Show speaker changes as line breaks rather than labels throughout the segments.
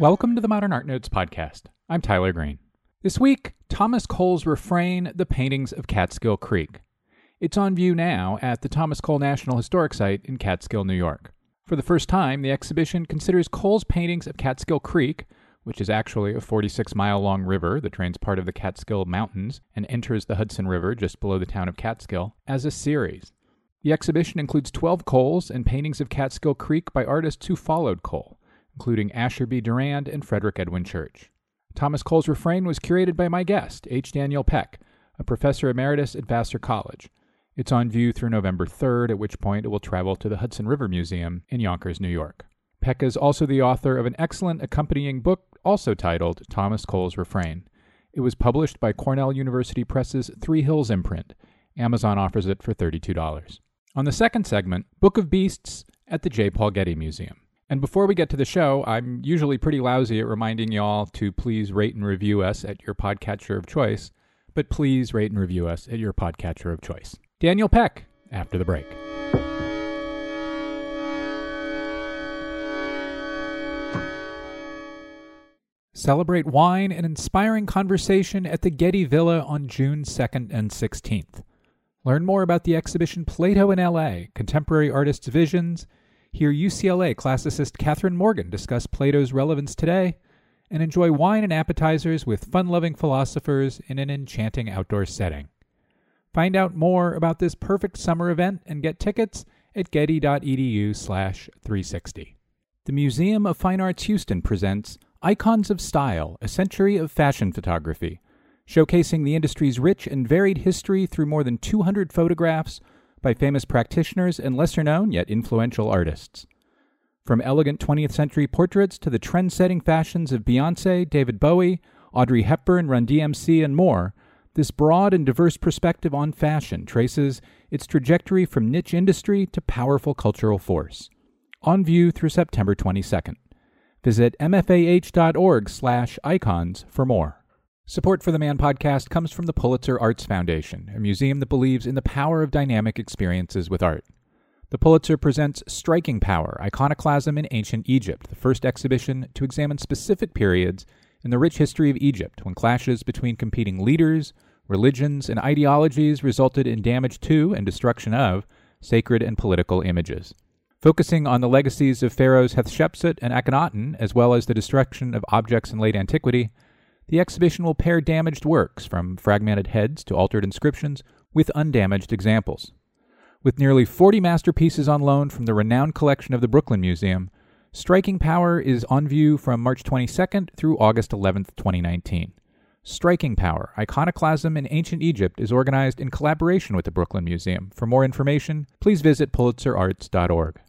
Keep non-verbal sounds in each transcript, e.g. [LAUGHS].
Welcome to the Modern Art Notes podcast. I'm Tyler Green. This week, Thomas Cole's refrain, The Paintings of Catskill Creek. It's on view now at the Thomas Cole National Historic Site in Catskill, New York. For the first time, the exhibition considers Cole's paintings of Catskill Creek, which is actually a 46 mile long river that drains part of the Catskill Mountains and enters the Hudson River just below the town of Catskill, as a series. The exhibition includes 12 Coles and paintings of Catskill Creek by artists who followed Cole including Asher B. Durand and Frederick Edwin Church. Thomas Cole's refrain was curated by my guest, H. Daniel Peck, a professor emeritus at Vassar College. It's on view through November 3rd, at which point it will travel to the Hudson River Museum in Yonkers, New York. Peck is also the author of an excellent accompanying book, also titled Thomas Cole's Refrain. It was published by Cornell University Press's Three Hills imprint. Amazon offers it for $32. On the second segment, Book of Beasts at the J. Paul Getty Museum. And before we get to the show, I'm usually pretty lousy at reminding y'all to please rate and review us at your podcatcher of choice, but please rate and review us at your podcatcher of choice. Daniel Peck, after the break. Celebrate wine and inspiring conversation at the Getty Villa on June 2nd and 16th. Learn more about the exhibition Plato in LA Contemporary Artists' Visions Hear UCLA classicist Catherine Morgan discuss Plato's relevance today, and enjoy wine and appetizers with fun loving philosophers in an enchanting outdoor setting. Find out more about this perfect summer event and get tickets at getty.edu slash 360. The Museum of Fine Arts Houston presents Icons of Style, a century of fashion photography, showcasing the industry's rich and varied history through more than 200 photographs by famous practitioners and lesser known yet influential artists. From elegant 20th century portraits to the trend setting fashions of Beyonce, David Bowie, Audrey Hepburn, Run DMC, and more, this broad and diverse perspective on fashion traces its trajectory from niche industry to powerful cultural force. On view through September 22nd. Visit mfah.org/icons for more. Support for the Man podcast comes from the Pulitzer Arts Foundation, a museum that believes in the power of dynamic experiences with art. The Pulitzer presents Striking Power Iconoclasm in Ancient Egypt, the first exhibition to examine specific periods in the rich history of Egypt when clashes between competing leaders, religions, and ideologies resulted in damage to and destruction of sacred and political images. Focusing on the legacies of pharaohs Hatshepsut and Akhenaten, as well as the destruction of objects in late antiquity, the exhibition will pair damaged works, from fragmented heads to altered inscriptions, with undamaged examples. With nearly 40 masterpieces on loan from the renowned collection of the Brooklyn Museum, Striking Power is on view from March 22nd through August 11th, 2019. Striking Power Iconoclasm in Ancient Egypt is organized in collaboration with the Brooklyn Museum. For more information, please visit pulitzerarts.org.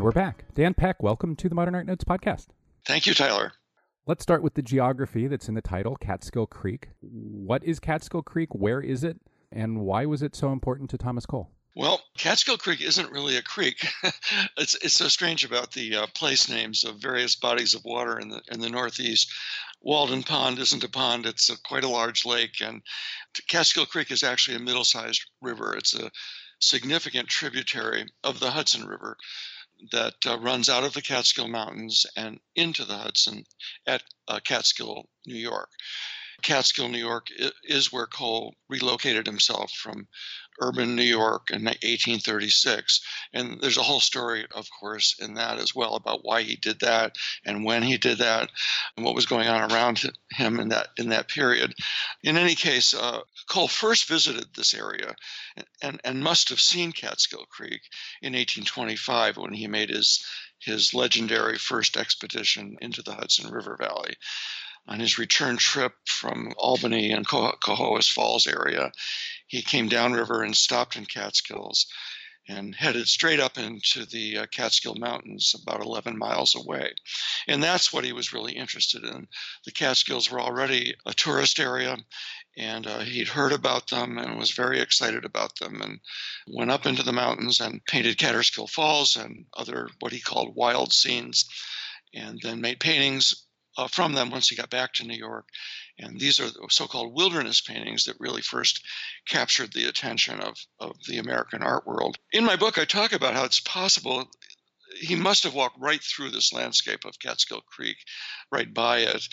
And we're back. Dan Peck, welcome to the Modern Art Notes podcast.
Thank you, Tyler.
Let's start with the geography that's in the title, Catskill Creek. What is Catskill Creek? Where is it? And why was it so important to Thomas Cole?
Well, Catskill Creek isn't really a creek. [LAUGHS] it's it's so strange about the uh, place names of various bodies of water in the in the Northeast. Walden Pond isn't a pond; it's a, quite a large lake, and Catskill Creek is actually a middle-sized river. It's a significant tributary of the Hudson River that uh, runs out of the Catskill Mountains and into the Hudson at uh, Catskill, New York. Catskill, New York is where Cole relocated himself from urban New York in 1836. And there's a whole story, of course, in that as well about why he did that and when he did that and what was going on around him in that in that period. In any case, uh, Cole first visited this area and, and, must have seen Catskill Creek in 1825 when he made his his legendary first expedition into the Hudson River Valley on his return trip from Albany and Cohoes Falls area, he came downriver and stopped in Catskills and headed straight up into the uh, Catskill Mountains, about 11 miles away. And that's what he was really interested in. The Catskills were already a tourist area, and uh, he'd heard about them and was very excited about them and went up into the mountains and painted Catskill Falls and other what he called wild scenes, and then made paintings uh, from them once he got back to New York. And these are the so called wilderness paintings that really first captured the attention of, of the American art world. In my book, I talk about how it's possible he must have walked right through this landscape of Catskill Creek, right by it.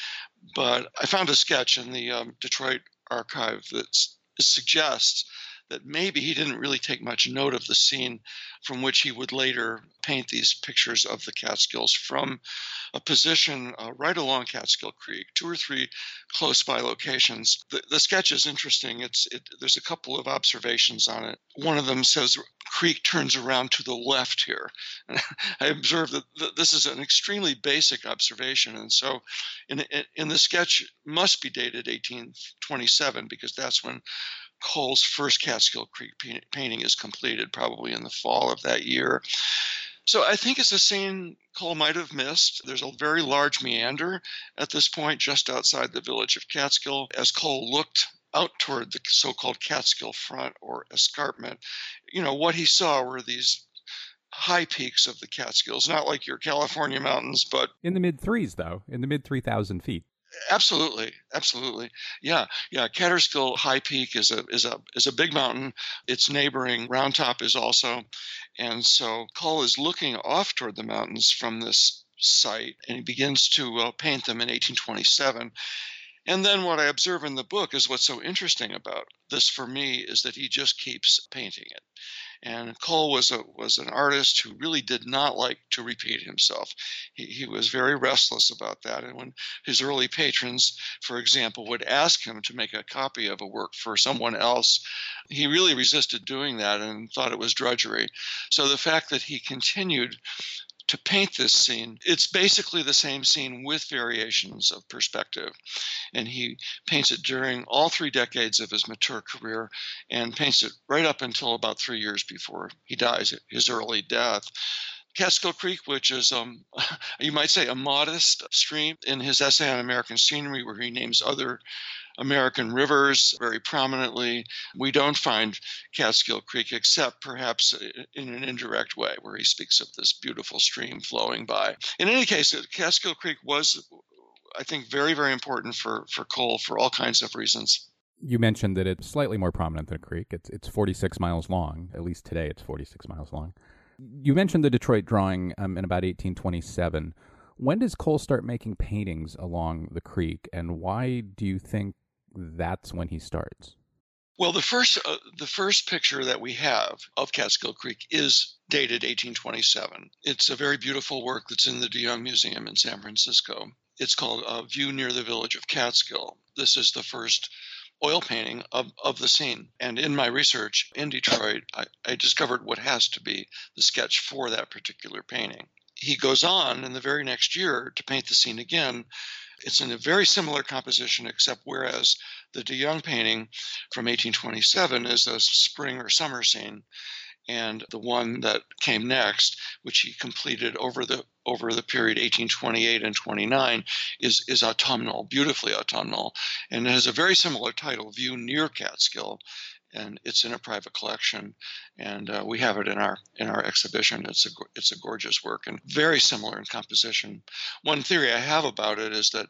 But I found a sketch in the um, Detroit archive that suggests that maybe he didn't really take much note of the scene from which he would later paint these pictures of the Catskills from a position uh, right along Catskill Creek, two or three close by locations. The, the sketch is interesting. It's it, there's a couple of observations on it. One of them says creek turns around to the left here. And [LAUGHS] I observed that th- this is an extremely basic observation, and so in, in, in the sketch must be dated 1827 because that's when Cole's first Catskill Creek painting is completed, probably in the fall of that year. So I think it's a scene Cole might have missed. There's a very large meander at this point, just outside the village of Catskill. As Cole looked out toward the so-called Catskill front or escarpment, you know what he saw were these high peaks of the Catskills, not like your California mountains, but
in the mid threes, though, in the mid three thousand feet.
Absolutely, absolutely. Yeah, yeah. Catskill High Peak is a is a is a big mountain. Its neighboring Round Top is also, and so Cole is looking off toward the mountains from this site, and he begins to uh, paint them in 1827. And then what I observe in the book is what's so interesting about this for me is that he just keeps painting it. And Cole was a was an artist who really did not like to repeat himself. He, he was very restless about that. And when his early patrons, for example, would ask him to make a copy of a work for someone else, he really resisted doing that and thought it was drudgery. So the fact that he continued to paint this scene. It's basically the same scene with variations of perspective. And he paints it during all three decades of his mature career and paints it right up until about three years before he dies, his early death. Catskill Creek, which is, um, [LAUGHS] you might say, a modest stream in his essay on American scenery, where he names other American rivers very prominently. We don't find Catskill Creek except perhaps in an indirect way, where he speaks of this beautiful stream flowing by. In any case, Catskill Creek was, I think, very, very important for, for Cole for all kinds of reasons.
You mentioned that it's slightly more prominent than a creek. It's it's 46 miles long. At least today, it's 46 miles long. You mentioned the Detroit drawing um, in about 1827. When does Cole start making paintings along the creek, and why do you think that's when he starts.
Well, the first uh, the first picture that we have of Catskill Creek is dated 1827. It's a very beautiful work that's in the De Young Museum in San Francisco. It's called uh, View Near the Village of Catskill. This is the first oil painting of, of the scene. And in my research in Detroit, I, I discovered what has to be the sketch for that particular painting. He goes on in the very next year to paint the scene again it's in a very similar composition, except whereas the De Young painting from 1827 is a spring or summer scene, and the one that came next, which he completed over the over the period 1828 and 29, is is autumnal, beautifully autumnal, and it has a very similar title, "View Near Catskill," and it's in a private collection, and uh, we have it in our in our exhibition. It's a it's a gorgeous work and very similar in composition. One theory I have about it is that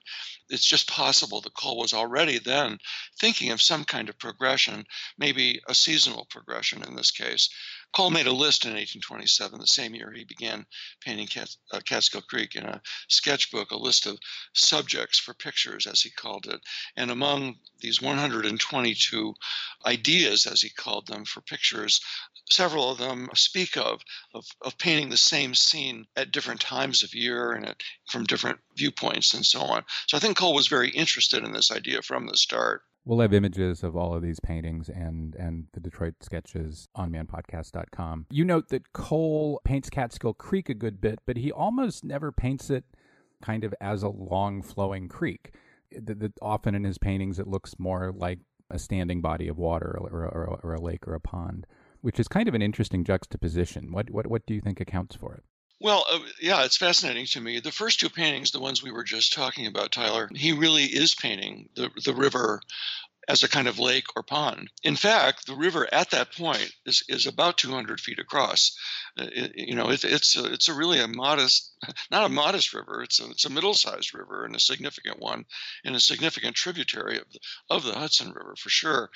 it's just possible that Cole was already then thinking of some kind of progression, maybe a seasonal progression in this case, Cole made a list in 1827, the same year he began painting Cat, uh, Catskill Creek, in a sketchbook, a list of subjects for pictures, as he called it. And among these 122 ideas, as he called them, for pictures, several of them speak of, of, of painting the same scene at different times of year and at, from different viewpoints and so on. So I think Cole was very interested in this idea from the start.
We'll have images of all of these paintings and and the Detroit sketches on manpodcast.com. You note that Cole paints Catskill Creek a good bit, but he almost never paints it kind of as a long flowing creek. Often in his paintings, it looks more like a standing body of water or, or, or a lake or a pond, which is kind of an interesting juxtaposition. What what what do you think accounts for it?
Well, uh, yeah, it's fascinating to me. The first two paintings, the ones we were just talking about, Tyler, he really is painting the the river as a kind of lake or pond. In fact, the river at that point is, is about 200 feet across. Uh, it, you know, it, it's a, it's a really a modest, [LAUGHS] not a modest river. It's a, it's a middle-sized river and a significant one, and a significant tributary of the, of the Hudson River for sure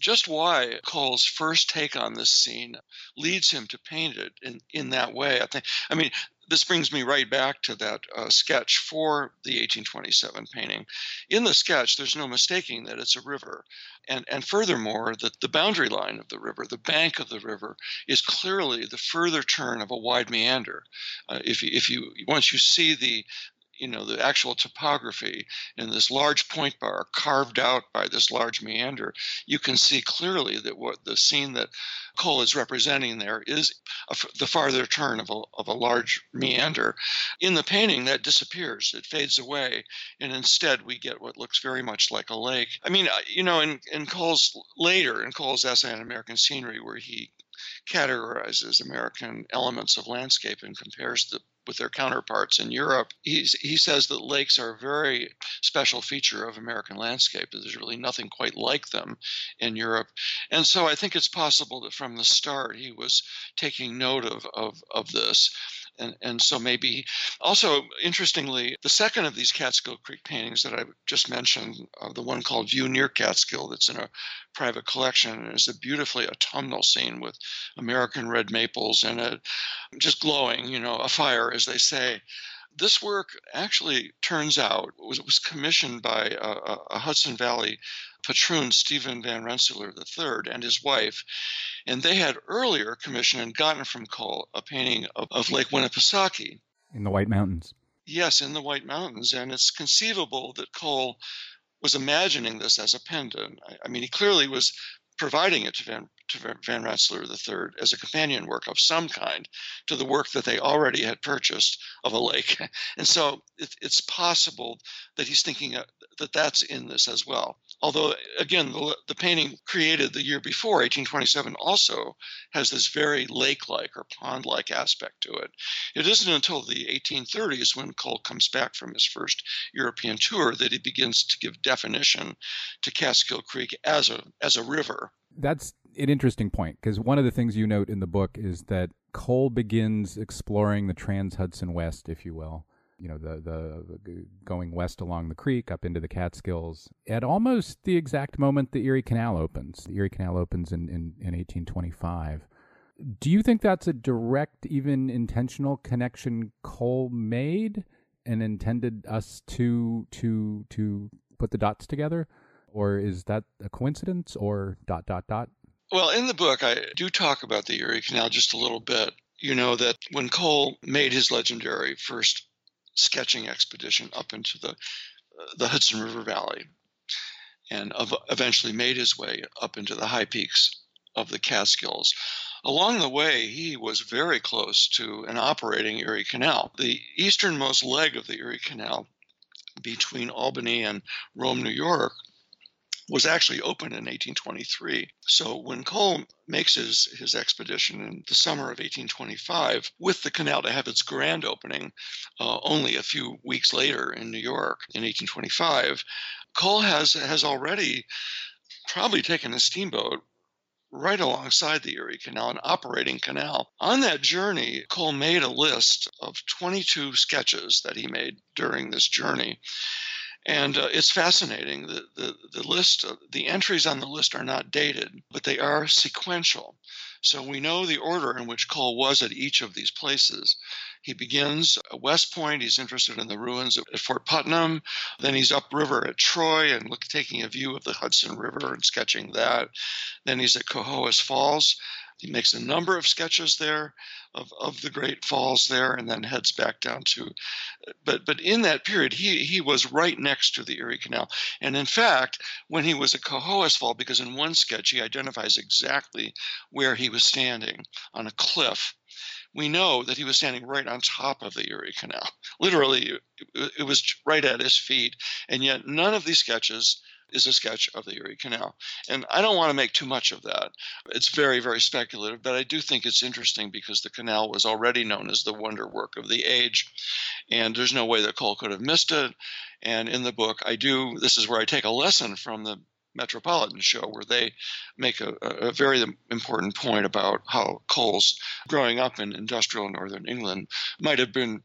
just why Cole's first take on this scene leads him to paint it in, in that way. I think. I mean, this brings me right back to that uh, sketch for the 1827 painting. In the sketch, there's no mistaking that it's a river. And, and furthermore, that the boundary line of the river, the bank of the river, is clearly the further turn of a wide meander. Uh, if, you, if you once you see the you know the actual topography in this large point bar carved out by this large meander you can see clearly that what the scene that cole is representing there is a, the farther turn of a, of a large meander. In the painting that disappears it fades away and instead we get what looks very much like a lake. I mean uh, you know in, in cole's later in cole's essay on american scenery where he categorizes American elements of landscape and compares the with their counterparts in Europe. He's, he says that lakes are a very special feature of American landscape. There's really nothing quite like them in Europe. And so I think it's possible that from the start he was taking note of, of, of this and and so maybe also interestingly the second of these catskill creek paintings that i just mentioned uh, the one called view near catskill that's in a private collection is a beautifully autumnal scene with american red maples and it just glowing you know a fire as they say. This work actually turns out was, was commissioned by a, a Hudson Valley patroon, Stephen Van Rensselaer III, and his wife. And they had earlier commissioned and gotten from Cole a painting of, of Lake Winnipesaukee.
In the White Mountains.
Yes, in the White Mountains. And it's conceivable that Cole was imagining this as a pendant. I, I mean, he clearly was providing it to Van, to Van Rensselaer III as a companion work of some kind to the work that they already had purchased of a lake. [LAUGHS] And so it, it's possible that he's thinking uh, that that's in this as well. Although, again, the, the painting created the year before, 1827, also has this very lake like or pond like aspect to it. It isn't until the 1830s, when Cole comes back from his first European tour, that he begins to give definition to Catskill Creek as a, as a river.
That's an interesting point because one of the things you note in the book is that Cole begins exploring the Trans Hudson West, if you will. You know, the, the going west along the creek up into the Catskills at almost the exact moment the Erie Canal opens. The Erie Canal opens in, in, in 1825. Do you think that's a direct, even intentional connection Cole made and intended us to to to put the dots together? Or is that a coincidence or dot dot dot?
Well, in the book, I do talk about the Erie Canal just a little bit. You know, that when Cole made his legendary first sketching expedition up into the, uh, the Hudson River Valley and eventually made his way up into the high peaks of the Catskills, along the way, he was very close to an operating Erie Canal. The easternmost leg of the Erie Canal between Albany and Rome, New York, was actually opened in 1823. So when Cole makes his, his expedition in the summer of 1825, with the canal to have its grand opening uh, only a few weeks later in New York in 1825, Cole has, has already probably taken a steamboat right alongside the Erie Canal, an operating canal. On that journey, Cole made a list of 22 sketches that he made during this journey. And uh, it's fascinating. The, the, the list, uh, the entries on the list are not dated, but they are sequential. So we know the order in which Cole was at each of these places. He begins at West Point. He's interested in the ruins at Fort Putnam. Then he's upriver at Troy and look, taking a view of the Hudson River and sketching that. Then he's at Cohoes Falls. He makes a number of sketches there of, of the Great Falls there, and then heads back down to. But but in that period, he he was right next to the Erie Canal, and in fact, when he was at Cohoes Fall, because in one sketch he identifies exactly where he was standing on a cliff. We know that he was standing right on top of the Erie Canal. Literally, it, it was right at his feet, and yet none of these sketches is a sketch of the Erie Canal. And I don't want to make too much of that. It's very, very speculative, but I do think it's interesting because the canal was already known as the wonder work of the age. And there's no way that Cole could have missed it. And in the book, I do, this is where I take a lesson from the Metropolitan show, where they make a, a, very important point about how Coles, growing up in industrial northern England, might have been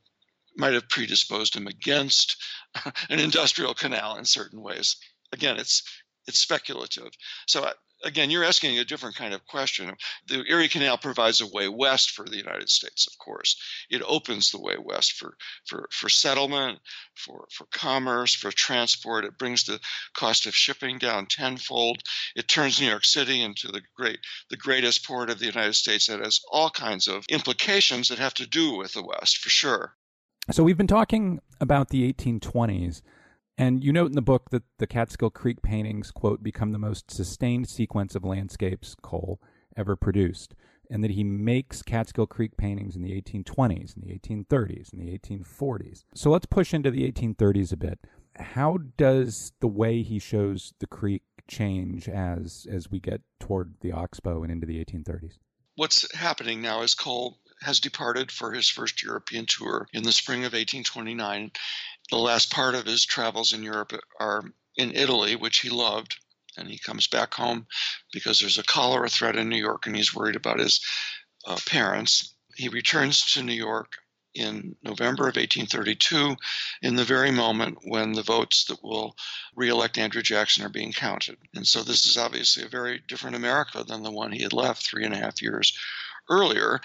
might have predisposed him against [LAUGHS] an industrial canal in certain ways. Again, it's it's speculative. So uh, again, you're asking a different kind of question. The Erie Canal provides a way west for the United States, of course. It opens the way west for, for, for settlement, for, for commerce, for transport. It brings the cost of shipping down tenfold. It turns New York City into the great the greatest port of the United States that has all kinds of implications that have to do with the West, for sure.
So we've been talking about the 1820s and you note in the book that the Catskill Creek paintings, quote, become the most sustained sequence of landscapes, Cole, ever produced, and that he makes Catskill Creek paintings in the 1820s, in the 1830s, in the 1840s. So let's push into the 1830s a bit. How does the way he shows the creek change as as we get toward the Oxbow and into the 1830s?
What's happening now is Cole has departed for his first European tour in the spring of 1829 the last part of his travels in Europe are in Italy, which he loved. And he comes back home because there's a cholera threat in New York and he's worried about his uh, parents. He returns to New York in November of 1832, in the very moment when the votes that will reelect Andrew Jackson are being counted. And so this is obviously a very different America than the one he had left three and a half years earlier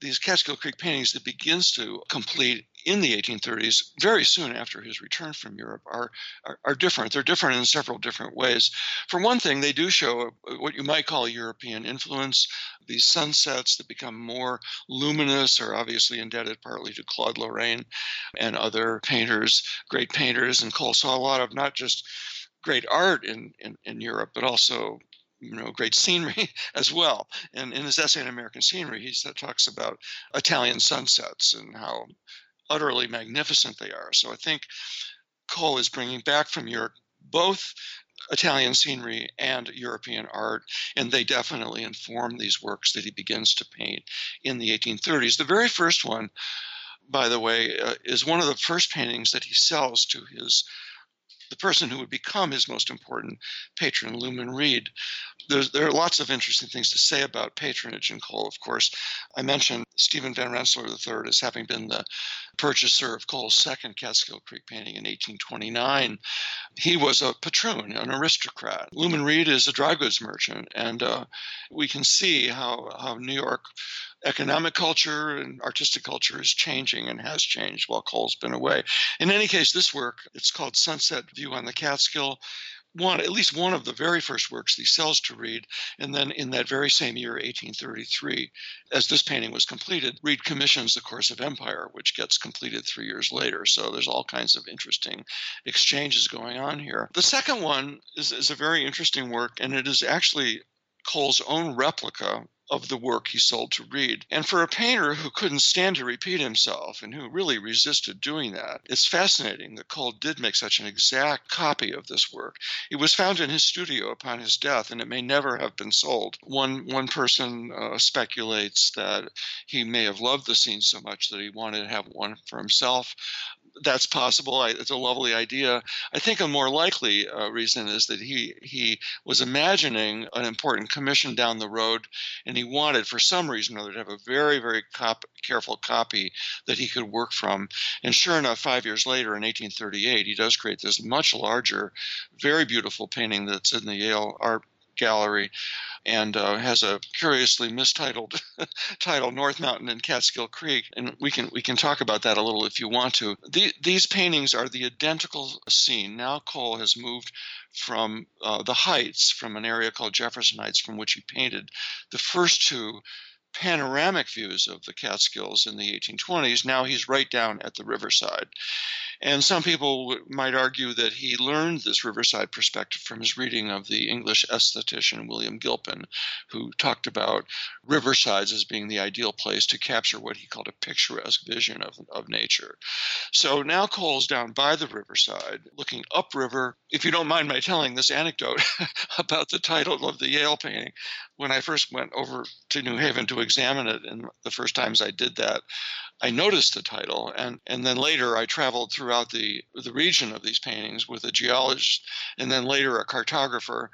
these Catskill Creek paintings that begins to complete in the 1830s, very soon after his return from Europe, are, are, are, different. They're different in several different ways. For one thing, they do show what you might call European influence. These sunsets that become more luminous are obviously indebted partly to Claude Lorrain and other painters, great painters. And Cole saw a lot of not just great art in, in, in Europe, but also you know great scenery [LAUGHS] as well. And in his essay on American scenery, he talks about Italian sunsets and how utterly magnificent they are. So I think Cole is bringing back from Europe both Italian scenery and European art, and they definitely inform these works that he begins to paint in the 1830s. The very first one, by the way, uh, is one of the first paintings that he sells to his the person who would become his most important patron, Luman Reed. There's, there are lots of interesting things to say about patronage in Cole, of course. I mentioned Stephen Van Rensselaer III as having been the purchaser of Cole's second Catskill Creek painting in 1829. He was a patroon, an aristocrat. Luman Reed is a dry goods merchant, and uh, we can see how, how New York economic culture and artistic culture is changing and has changed while Cole's been away. In any case, this work, it's called Sunset View on the Catskill. One, at least one of the very first works he sells to Reed. And then in that very same year, 1833, as this painting was completed, Reed commissions The Course of Empire, which gets completed three years later. So there's all kinds of interesting exchanges going on here. The second one is, is a very interesting work, and it is actually Cole's own replica of the work he sold to Reed. And for a painter who couldn't stand to repeat himself and who really resisted doing that, it's fascinating that Cole did make such an exact copy of this work. It was found in his studio upon his death, and it may never have been sold. One one person uh, speculates that he may have loved the scene so much that he wanted to have one for himself that's possible. I, it's a lovely idea. I think a more likely uh, reason is that he he was imagining an important commission down the road, and he wanted, for some reason or other, to have a very very cop- careful copy that he could work from. And sure enough, five years later, in 1838, he does create this much larger, very beautiful painting that's in the Yale Art Gallery and uh, has a curiously mistitled [LAUGHS] title, North Mountain and Catskill Creek. And we can we can talk about that a little if you want to. The, these paintings are the identical scene. Now Cole has moved from uh, the Heights, from an area called Jefferson Heights, from which he painted the first two panoramic views of the Catskills in the 1820s. Now he's right down at the riverside. And some people might argue that he learned this riverside perspective from his reading of the English aesthetician William Gilpin, who talked about riversides as being the ideal place to capture what he called a picturesque vision of, of nature. So now Cole's down by the riverside, looking upriver. If you don't mind my telling this anecdote [LAUGHS] about the title of the Yale painting, when I first went over to New Haven to examine it, and the first times I did that, I noticed the title, and and then later I traveled throughout the the region of these paintings with a geologist, and then later a cartographer.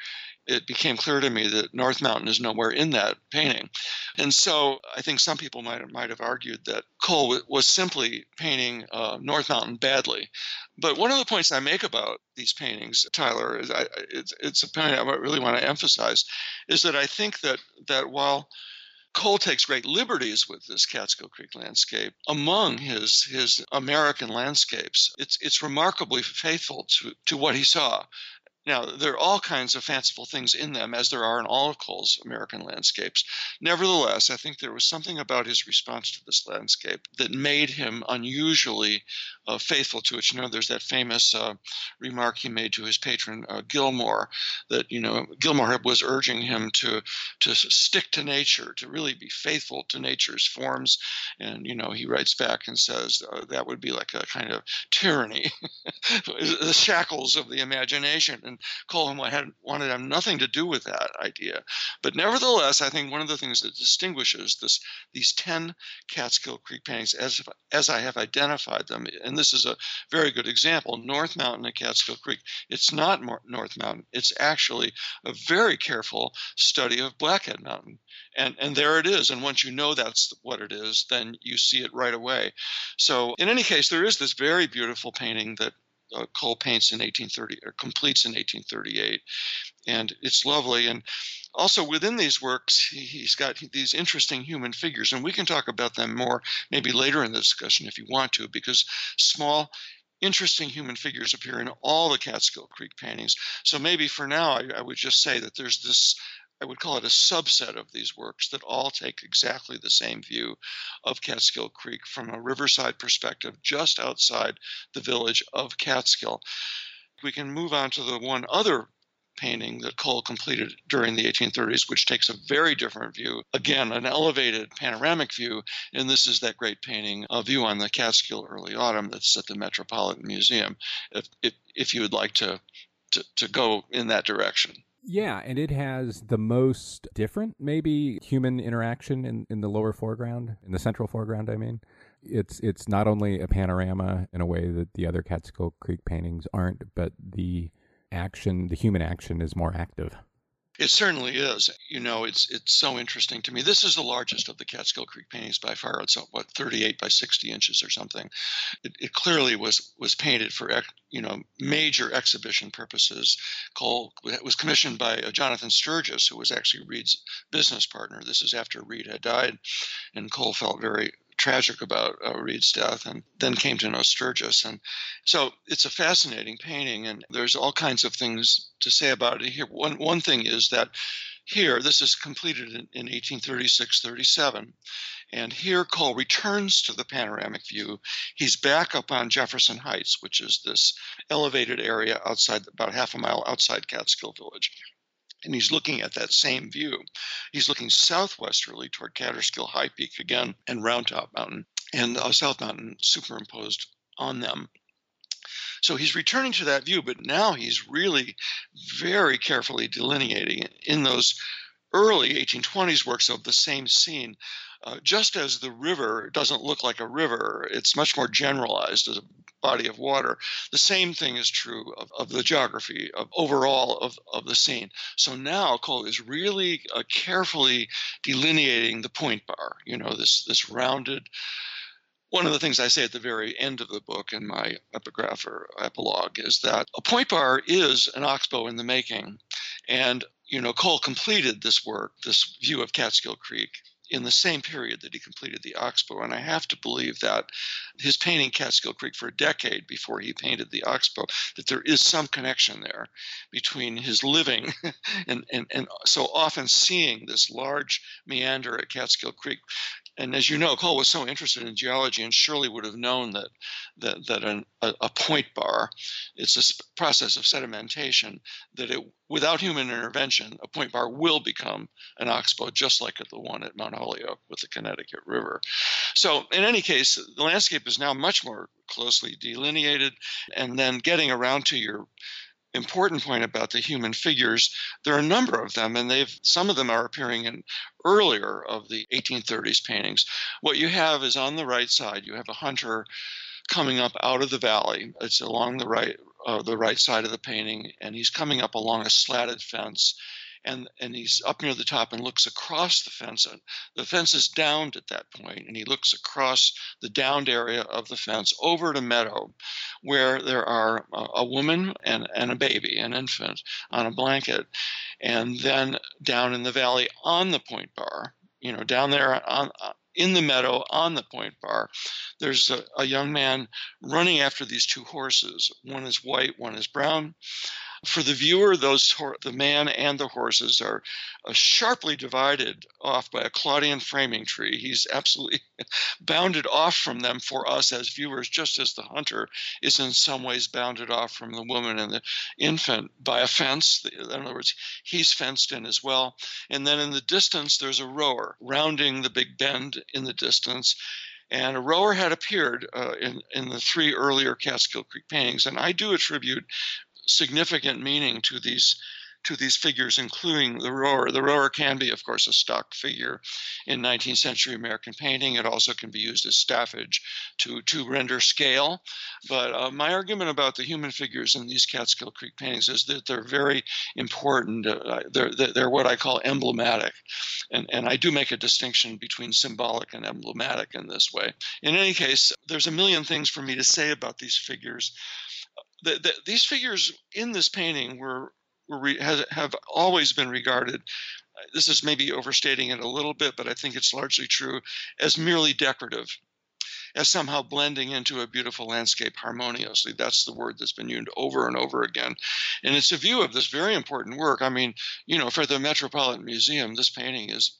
It became clear to me that North Mountain is nowhere in that painting, and so I think some people might might have argued that Cole was simply painting uh, North Mountain badly. But one of the points I make about these paintings, Tyler, is I, it's, it's a point I really want to emphasize, is that I think that that while Cole takes great liberties with this Catskill Creek landscape. Among his his American landscapes, it's it's remarkably faithful to, to what he saw. Now, there are all kinds of fanciful things in them, as there are in all of Cole's American landscapes. Nevertheless, I think there was something about his response to this landscape that made him unusually uh, faithful to it. You know, there's that famous uh, remark he made to his patron uh, Gilmor that you know Gilmor was urging him to to stick to nature, to really be faithful to nature's forms, and you know he writes back and says uh, that would be like a kind of tyranny, [LAUGHS] the shackles of the imagination. And Cole had wanted have nothing to do with that idea. But nevertheless, I think one of the things that distinguishes this these ten Catskill Creek paintings, as as I have identified them, this is a very good example, North Mountain and Catskill Creek. It's not North Mountain. It's actually a very careful study of Blackhead Mountain, and and there it is. And once you know that's what it is, then you see it right away. So in any case, there is this very beautiful painting that uh, Cole paints in 1830 or completes in 1838, and it's lovely. And also within these works, he, has got these interesting human figures, and we can talk about them more maybe later in the discussion if you want to, because small interesting human figures appear in all the Catskill Creek paintings. So maybe for now, I, I, would just say that there's this I would call it a subset of these works that all take exactly the same view of Catskill Creek from a riverside perspective just outside the village of Catskill. We can move on to the one other painting that Cole completed during the 1830s, which takes a very different view. Again, an elevated panoramic view, and this is that great painting, a view on the Catskill early autumn that's at the Metropolitan Museum. If, if, if you would like to, to, to go in that direction.
Yeah, and it has the most different, maybe, human interaction in, in the lower foreground, in the central foreground, I mean. It's it's not only a panorama in a way that the other Catskill Creek paintings aren't, but the action, the human action is more active.
It certainly is. You know, it's it's so interesting to me. This is the largest of the Catskill Creek paintings by far. It's what 38 by 60 inches or something. It, it clearly was was painted for you know major exhibition purposes. Cole was commissioned by uh, Jonathan Sturgis, who was actually Reed's business partner. This is after Reed had died, and Cole felt very tragic about uh, Reed's death and then came to know Sturgis. And so it's a fascinating painting, and there's all kinds of things to say about it here. One, one thing is that here, this is completed in, in 1836 37. And here Cole returns to the panoramic view. He's back up on Jefferson Heights, which is this elevated area outside, about half a mile outside Catskill Village and he's looking at that same view. He's looking southwesterly toward Kaaterskill High Peak again and Round Top Mountain and uh, South Mountain superimposed on them. So he's returning to that view, but now he's really very carefully delineating in those early 1820s works of the same scene uh, just as the river doesn't look like a river, it's much more generalized as a body of water. The same thing is true of, of the geography of overall of, of the scene. So now Cole is really uh, carefully delineating the point bar. You know, this this rounded. One of the things I say at the very end of the book in my epigraph or epilogue is that a point bar is an oxbow in the making, and you know Cole completed this work, this view of Catskill Creek, in the same period that he completed the Oxbow. And I have to believe that his painting Catskill Creek for a decade before he painted the Oxbow, that there is some connection there between his living [LAUGHS] and, and, and so often seeing this large meander at Catskill Creek. And as you know, Cole was so interested in geology and surely would have known that that, that an, a, a point bar, it's a process of sedimentation, that it without human intervention, a point bar will become an oxbow, just like the one at Mount Holyoke with the Connecticut River. So, in any case, the landscape is now much more closely delineated. And then getting around to your important point about the human figures, there are a number of them, and they've some of them are appearing in earlier of the 1830s paintings. What you have is on the right side, you have a hunter coming up out of the valley. It's along the right uh, the right side of the painting, and he's coming up along a slatted fence and and he's up near the top and looks across the fence. The fence is downed at that point, and he looks across the downed area of the fence over to meadow, where there are a, a woman and, and a baby, an infant, on a blanket, and then down in the valley on the point bar, you know, down there on in the meadow on the point bar, there's a, a young man running after these two horses. One is white, one is brown. For the viewer, those the man and the horses are uh, sharply divided off by a Claudian framing tree. He's absolutely [LAUGHS] bounded off from them for us as viewers, just as the hunter is in some ways bounded off from the woman and the infant by a fence. In other words, he's fenced in as well. And then in the distance, there's a rower rounding the big bend in the distance and a rower had appeared uh, in in the three earlier Catskill Creek paintings, and I do attribute significant meaning to these to these figures, including the rower. The rower can be, of course, a stock figure in 19th century American painting. It also can be used as staffage to, to render scale. But uh, my argument about the human figures in these Catskill Creek paintings is that they're very important. Uh, they're, they're what I call emblematic. And, and I do make a distinction between symbolic and emblematic in this way. In any case, there's a million things for me to say about these figures the, the, these figures in this painting were, were re, has, have always been regarded. Uh, this is maybe overstating it a little bit, but I think it's largely true as merely decorative, as somehow blending into a beautiful landscape harmoniously. That's the word that's been used over and over again. And it's a view of this very important work. I mean, you know, for the Metropolitan Museum, this painting is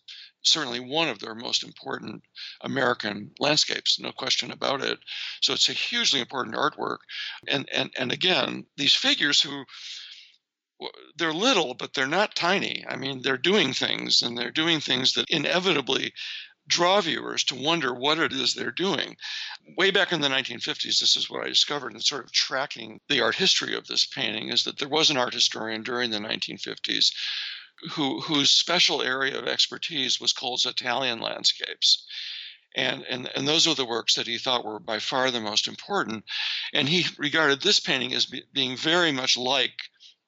certainly one of their most important American landscapes, no question about it. So it's a hugely important artwork. And and and again, these figures who they're little, but they're not tiny. I mean, they're doing things, and they're doing things that inevitably draw viewers to wonder what it is they're doing. Way back in the 1950s, this is what I discovered in sort of tracking the art history of this painting is that there was an art historian during the 1950s who, whose special area of expertise was Cole's Italian landscapes. And, and, and those are the works that he thought were by far the most important. And he regarded this painting as be, being very much like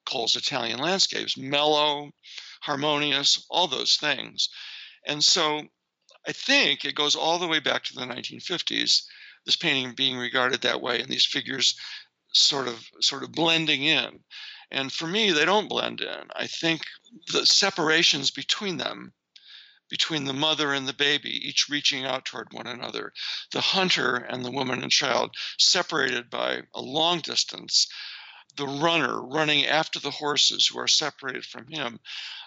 Cole's Italian landscapes mellow, harmonious, all those things. And so I think it goes all the way back to the 1950s, this painting being regarded that way, and these figures sort of sort of blending in. And for me, they don't blend in. I think the separations between them, between the mother and the baby, each reaching out toward one another, the hunter and the woman and child separated by a long distance, the runner running after the horses who are separated from him.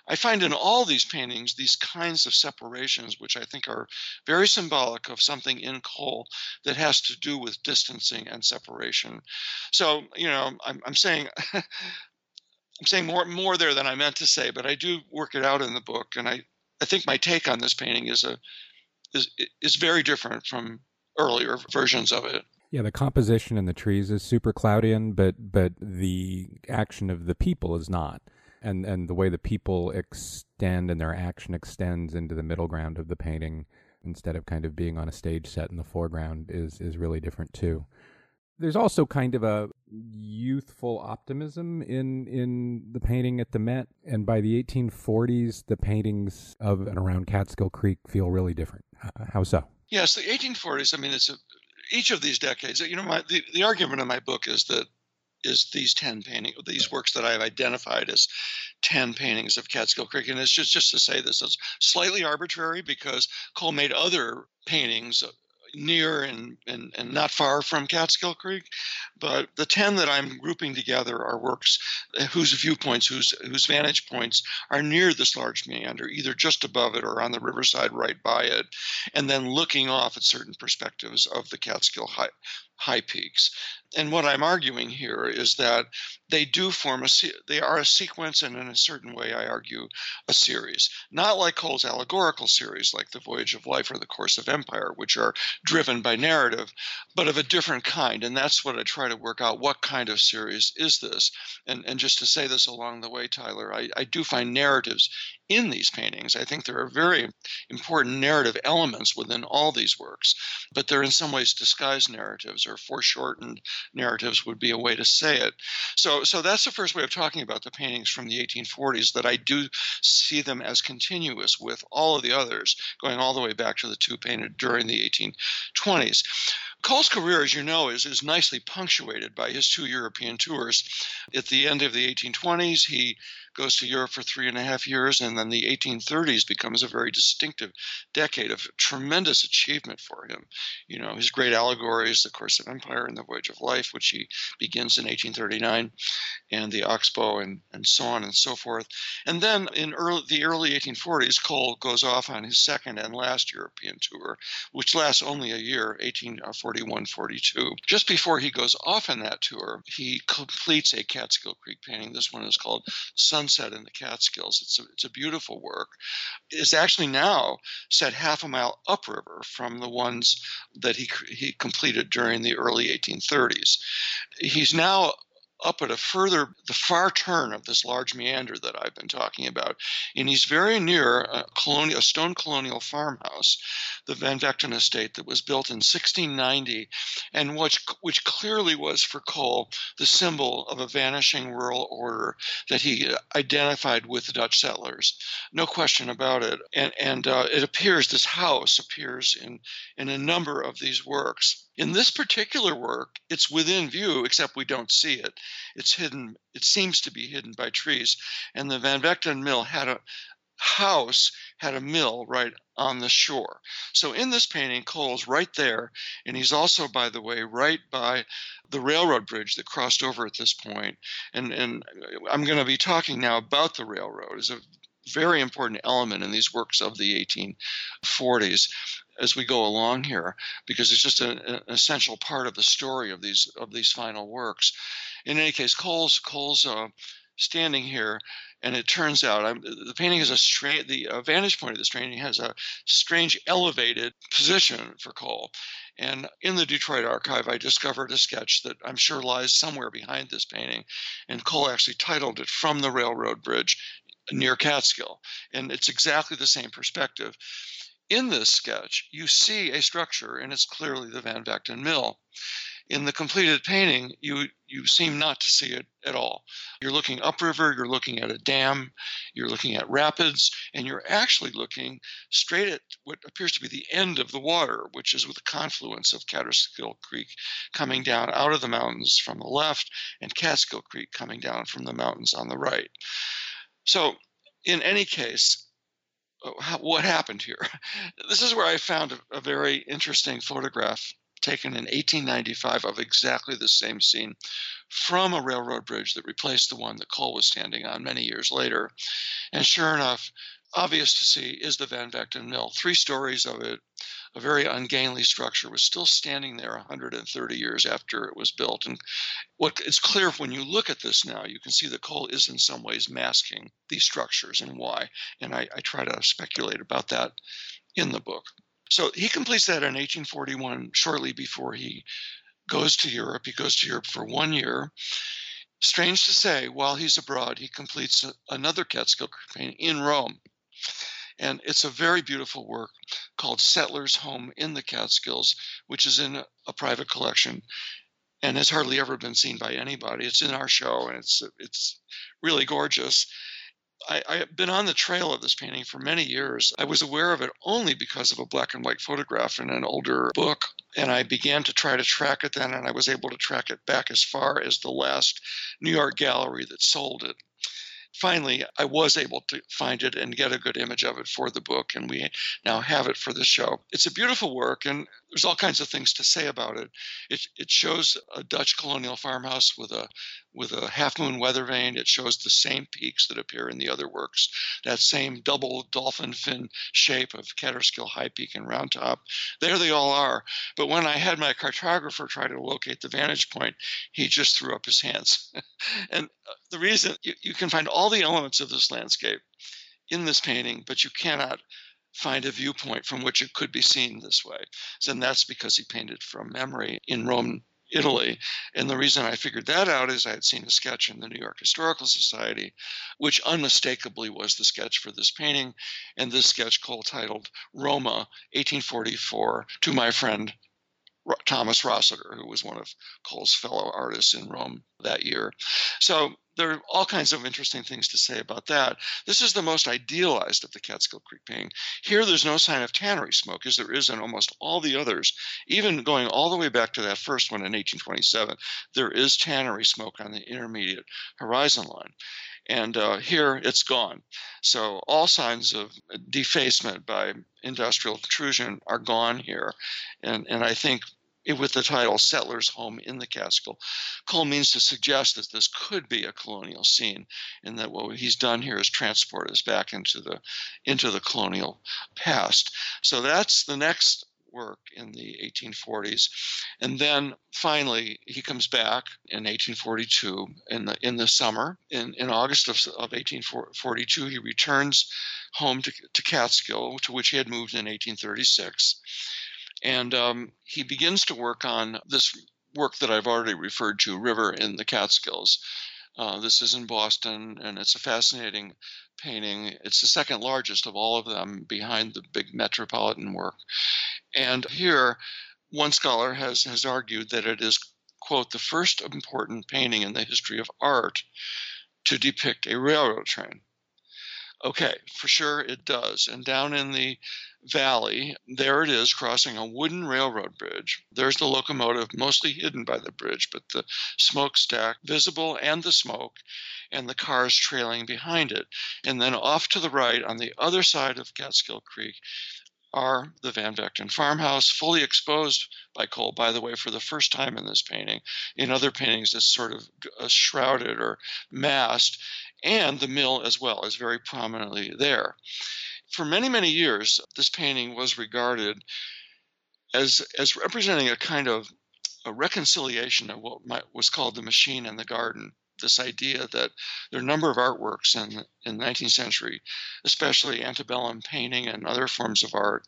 I find in all these paintings these kinds of separations, which I think are very symbolic of something in Cole that has to do with distancing and separation. So, you know, I'm, I'm saying [LAUGHS] I'm saying more more there than I meant to say, but I do work it out in the book, and I, I think my take on this painting is a is is very different from earlier versions of it.
Yeah, the composition in the trees is super Claudian, but but the action of the people is not. And and the way the people extend and their action extends into the middle ground of the painting instead of kind of being on a stage set in the foreground is is really different too. There's also kind of a youthful optimism in in the painting at the Met, and by the 1840s, the paintings of and around Catskill Creek feel really different. How so?
Yes, the 1840s. I mean, it's a, each of these decades. You know, my, the the argument in my book is that is these 10 paintings, these works that I've identified as 10 paintings of Catskill Creek. And it's just, just to say this is slightly arbitrary because Cole made other paintings near and, and, and not far from Catskill Creek. But the 10 that I'm grouping together are works uh, whose viewpoints, whose, whose vantage points are near this large meander, either just above it or on the riverside right by it, and then looking off at certain perspectives of the Catskill high, high peaks. And what I'm arguing here is that they do form a they are a sequence and in a certain way I argue a series. Not like Cole's allegorical series like The Voyage of Life or The Course of Empire which are driven by narrative, but of a different kind and that's what I try to work out what kind of series is this. And and just to say this along the way, Tyler. I, I do find narratives in these paintings. I think there are very important narrative elements within all these works, but they're in some ways disguised narratives or foreshortened narratives would be a way to say it. So, so that's the first way of talking about the paintings from the 1840s. That I do see them as continuous with all of the others, going all the way back to the two painted during the 1820s. Cole's career, as you know, is, is nicely punctuated by his two European tours. At the end of the 1820s, he goes to Europe for three and a half years, and then the 1830s becomes a very distinctive decade of tremendous achievement for him. You know, his great allegories, The Course of Empire and The Voyage of Life, which he begins in 1839, and the Oxbow, and, and so on and so forth. And then in early, the early 1840s, Cole goes off on his second and last European tour, which lasts only a year, 1841 42. Just before he goes off on that tour, he completes a Catskill Creek painting. This one is called Sun sunset in the Catskills. It's a, it's a beautiful work. It's actually now set half a mile upriver from the ones that he, he completed during the early 1830s. He's now up at a further, the far turn of this large meander that I've been talking about. And he's very near a, colonial, a stone colonial farmhouse, the Van Vechten estate that was built in 1690, and which, which clearly was for Cole the symbol of a vanishing rural order that he identified with the Dutch settlers. No question about it. And, and uh, it appears, this house appears in, in a number of these works. In this particular work, it's within view, except we don't see it. It's hidden, it seems to be hidden by trees. And the Van Vechten mill had a house, had a mill right on the shore. So in this painting, Cole's right there, and he's also, by the way, right by the railroad bridge that crossed over at this point. And, and I'm going to be talking now about the railroad as a very important element in these works of the 1840s as we go along here because it's just an, an, essential part of the story of these of these final works. In any case, Cole's Cole's uh, standing here, and it turns out I'm, the painting is a strange. The uh, vantage point of this painting has a strange elevated position for Cole. And in the Detroit archive, I discovered a sketch that I'm sure lies somewhere behind this painting. And Cole actually titled it From the Railroad Bridge near Catskill. And it's exactly the same perspective in this sketch, you see a structure, and it's clearly the Van Vechten Mill. In the completed painting, you you seem not to see it at all. You're looking upriver, you're looking at a dam, you're looking at rapids, and you're actually looking straight at what appears to be the end of the water, which is with the confluence of Catskill Creek coming down out of the mountains from the left, and Catskill Creek coming down from the mountains on the right. So, in any case, uh, what happened here? [LAUGHS] This is where I found a, a very interesting photograph taken in 1895 of exactly the same scene from a railroad bridge that replaced the one that Cole was standing on many years later. And sure enough, obvious to see is the Van Vechten Mill. Three stories of it, a very ungainly structure, was still standing there 130 years after it was built. And what it's clear when you look at this now, you can see that Cole is in some ways masking these structures and why. And I, I try to speculate about that in the book. So he completes that in 1841, shortly before he goes to Europe. He goes to Europe for one year. Strange to say, while he's abroad, he completes another Catskill painting in Rome. And it's a very beautiful work called Settler's Home in the Catskills, which is in a, a private collection and has hardly ever been seen by anybody. It's in our show and it's it's really gorgeous. I, have been on the trail of this painting for many years. I was aware of it only because of a black and white photograph in an older book. And I began to try to track it then, and I was able to track it back as far as the last New York gallery that sold it finally, I was able to find it and get a good image of it for the book, and we now have it for the show. It's a beautiful work, and there's all kinds of things to say about it. It, it shows a Dutch colonial farmhouse with a with a half moon weather vane. It shows the same peaks that appear in the other works, that same double dolphin fin shape of Catskill High Peak and Round Top. There they all are. But when I had my cartographer try to locate the vantage point, he just threw up his hands. [LAUGHS] and uh, the reason you, you can find all the elements of this landscape in this painting, but you cannot find a viewpoint from which it could be seen this way. And that's because he painted from memory in Rome Italy. And the reason I figured that out is I had seen a sketch in the New York Historical Society, which unmistakably was the sketch for this painting. And this sketch, Cole titled Roma, 1844, to my friend Thomas Rossiter, who was one of Cole's fellow artists in Rome that year. So there are all kinds of interesting things to say about that. This is the most idealized of the Catskill Creek painting. Here, there's no sign of tannery smoke, as there is in almost all the others. Even going all the way back to that first one in 1827, there is tannery smoke on the intermediate horizon line. And uh, here it's gone. So all signs of defacement by industrial intrusion are gone here. And, and I think with the title Settler's Home in the Catskill, Cole means to suggest that this could be a colonial scene and that what he's done here is transport us back into the into the colonial past. So that's the next work in the 1840s. And then finally, he comes back in 1842 in the in the summer. In, in August of, of 1842, he returns home to, to Catskill, to which he had moved in 1836. And um, he begins to work on this work that I've already referred to, River in the Catskills. Uh, this is in Boston, and it's a fascinating painting. It's the second largest of all of them behind the big metropolitan work. And here, one scholar has, has argued that it is, quote, the first important painting in the history of art to depict a railroad train. Okay, for sure it does. And down in the valley, there it is crossing a wooden railroad bridge. There's the locomotive, mostly hidden by the bridge, but the smokestack visible and the smoke, and the cars trailing behind it. And then off to the right, on the other side of Catskill Creek, are the Van Vechten farmhouse, fully exposed by Cole, by the way, for the first time in this painting. In other paintings, it's sort of uh, shrouded or masked, and the mill as well is very prominently there. For many, many years, this painting was regarded as, as representing a kind of a reconciliation of what might, was called the machine and the garden. This idea that there are a number of artworks in, in the 19th century, especially antebellum painting and other forms of art,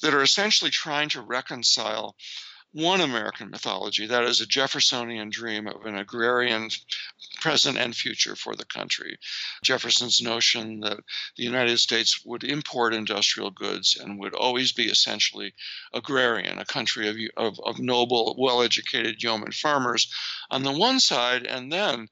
that are essentially trying to reconcile one American mythology, that is a Jeffersonian dream of an agrarian present and future for the country. Jefferson's notion that the United States would import industrial goods and would always be essentially agrarian, a country of, of, of noble, well educated yeoman farmers on the one side, and then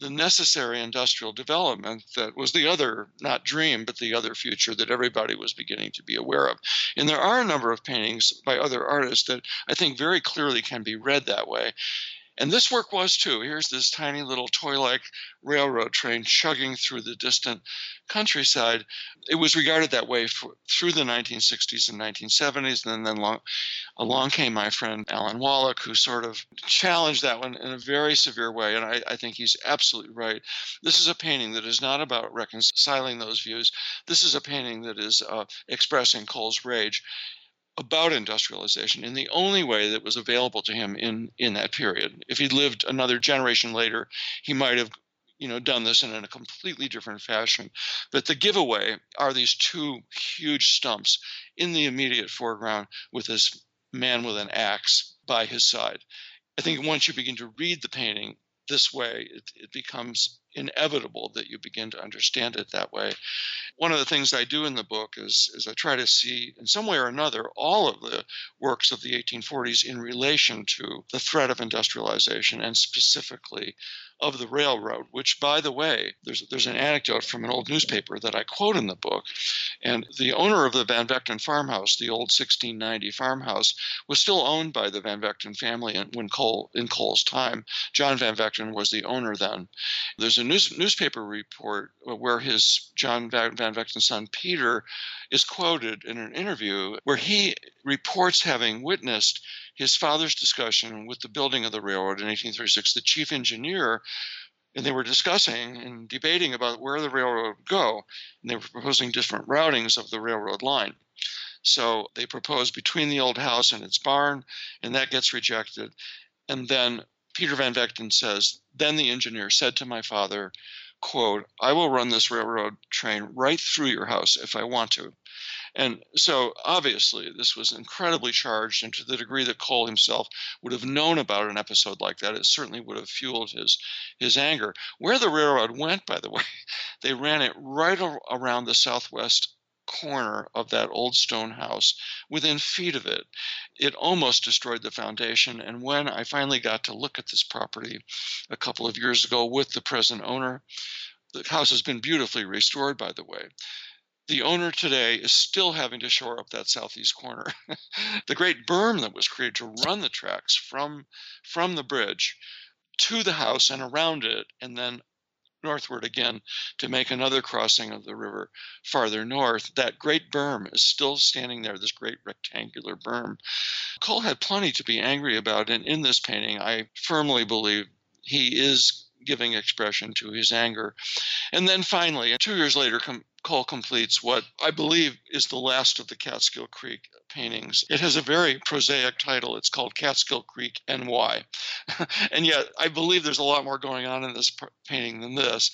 the necessary industrial development that was the other, not dream, but the other future that everybody was beginning to be aware of. And there are a number of paintings by other artists that I think very clearly can be read that way. And this work was too. Here's this tiny little toy like railroad train chugging through the distant countryside. It was regarded that way for, through the 1960s and 1970s. And then long, along came my friend Alan Wallach, who sort of challenged that one in a very severe way. And I, I think he's absolutely right. This is a painting that is not about reconciling those views. This is a painting that is uh, expressing Cole's rage about industrialization in the only way that was available to him in in that period. If he'd lived another generation later, he might have you know done this in a completely different fashion. But the giveaway are these two huge stumps in the immediate foreground with this man with an axe by his side. I think once you begin to read the painting this way, it, it becomes inevitable that you begin to understand it that way. One of the things I do in the book is, is I try to see, in some way or another, all of the works of the 1840s in relation to the threat of industrialization and specifically of the railroad, which, by the way, there's, there's an anecdote from an old newspaper that I quote in the book. And the owner of the Van Vechten farmhouse, the old 1690 farmhouse, was still owned by the Van Vechten family when Cole, in Cole's time. John Van Vechten was the owner then. There's a news, newspaper report where his John Van Vechten's son Peter is quoted in an interview where he reports having witnessed his father's discussion with the building of the railroad in 1836. The chief engineer and they were discussing and debating about where the railroad would go, and they were proposing different routings of the railroad line. So they proposed between the old house and its barn, and that gets rejected. And then Peter Van Vechten says, Then the engineer said to my father, quote, I will run this railroad train right through your house if I want to. And so obviously, this was incredibly charged, and to the degree that Cole himself would have known about an episode like that, it certainly would have fueled his his anger. Where the railroad went, by the way, [LAUGHS] they ran it right around the southwest corner of that old stone house, within feet of it. It almost destroyed the foundation. And when I finally got to look at this property a couple of years ago with the present owner, the house has been beautifully restored, by the way the owner today is still having to shore up that southeast corner. [LAUGHS] the great berm that was created to run the tracks from from the bridge to the house and around it, and then northward again to make another crossing of the river farther north. That great berm is still standing there, this great rectangular berm. Cole had plenty to be angry about, and in this painting, I firmly believe he is giving expression to his anger. And then finally, two years later, com- Cole completes what I believe is the last of the Catskill Creek paintings. It has a very prosaic title. It's called Catskill Creek NY. [LAUGHS] and yet, I believe there's a lot more going on in this painting than this.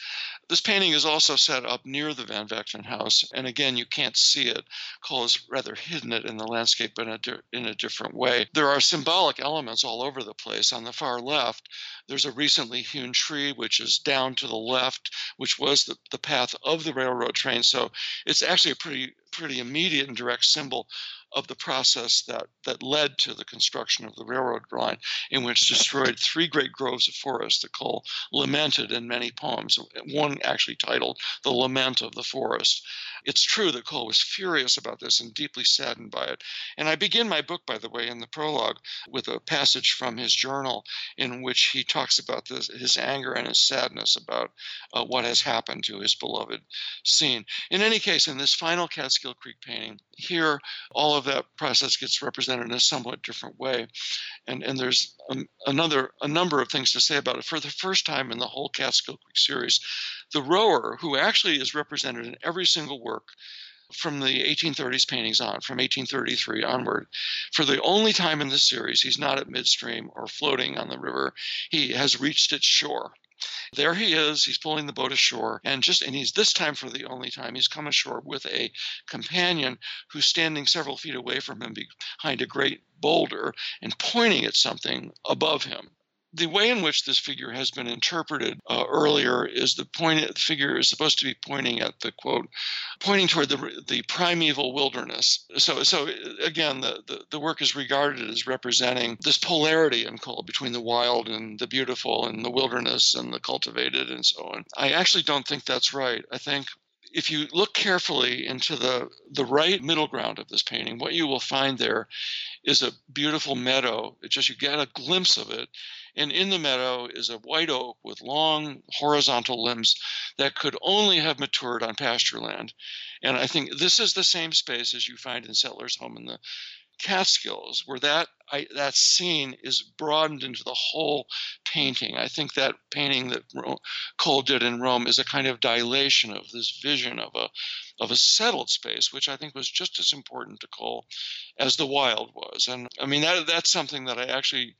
This painting is also set up near the Van Vechten house, and again, you can't see it. Cole has rather hidden it in the landscape in a, di- in a different way. There are symbolic elements all over the place. On the far left, there's a recently hewn tree, which is down to the left, which was the, the path of the railroad train. So it's actually a pretty pretty immediate and direct symbol of the process that, that led to the construction of the railroad line, in which destroyed three great groves of forest that Cole lamented in many poems, one actually titled The Lament of the Forest. It's true that Cole was furious about this and deeply saddened by it. And I begin my book, by the way, in the prologue with a passage from his journal in which he talks about this, his anger and his sadness about uh, what has happened to his beloved scene. In any case, in this final Catskill Creek painting, here all of that process gets represented in a somewhat different way. And, and there's um, another a number of things to say about it. For the first time in the whole Catskill Creek series, the rower, who actually is represented in every single work from the 1830s paintings on, from 1833 onward, for the only time in this series, he's not at midstream or floating on the river. He has reached its shore. There he is. He's pulling the boat ashore, and just and he's this time for the only time he's come ashore with a companion who's standing several feet away from him behind a great boulder and pointing at something above him the way in which this figure has been interpreted uh, earlier is the point the figure is supposed to be pointing at the quote pointing toward the the primeval wilderness so so again the, the, the work is regarded as representing this polarity in Cole between the wild and the beautiful and the wilderness and the cultivated and so on i actually don't think that's right i think if you look carefully into the, the right middle ground of this painting, what you will find there is a beautiful meadow. It just you get a glimpse of it. And in the meadow is a white oak with long horizontal limbs that could only have matured on pasture land. And I think this is the same space as you find in Settler's Home in the Catskills, where that I, that scene is broadened into the whole painting. I think that painting that Cole did in Rome is a kind of dilation of this vision of a of a settled space, which I think was just as important to Cole as the wild was. And I mean that that's something that I actually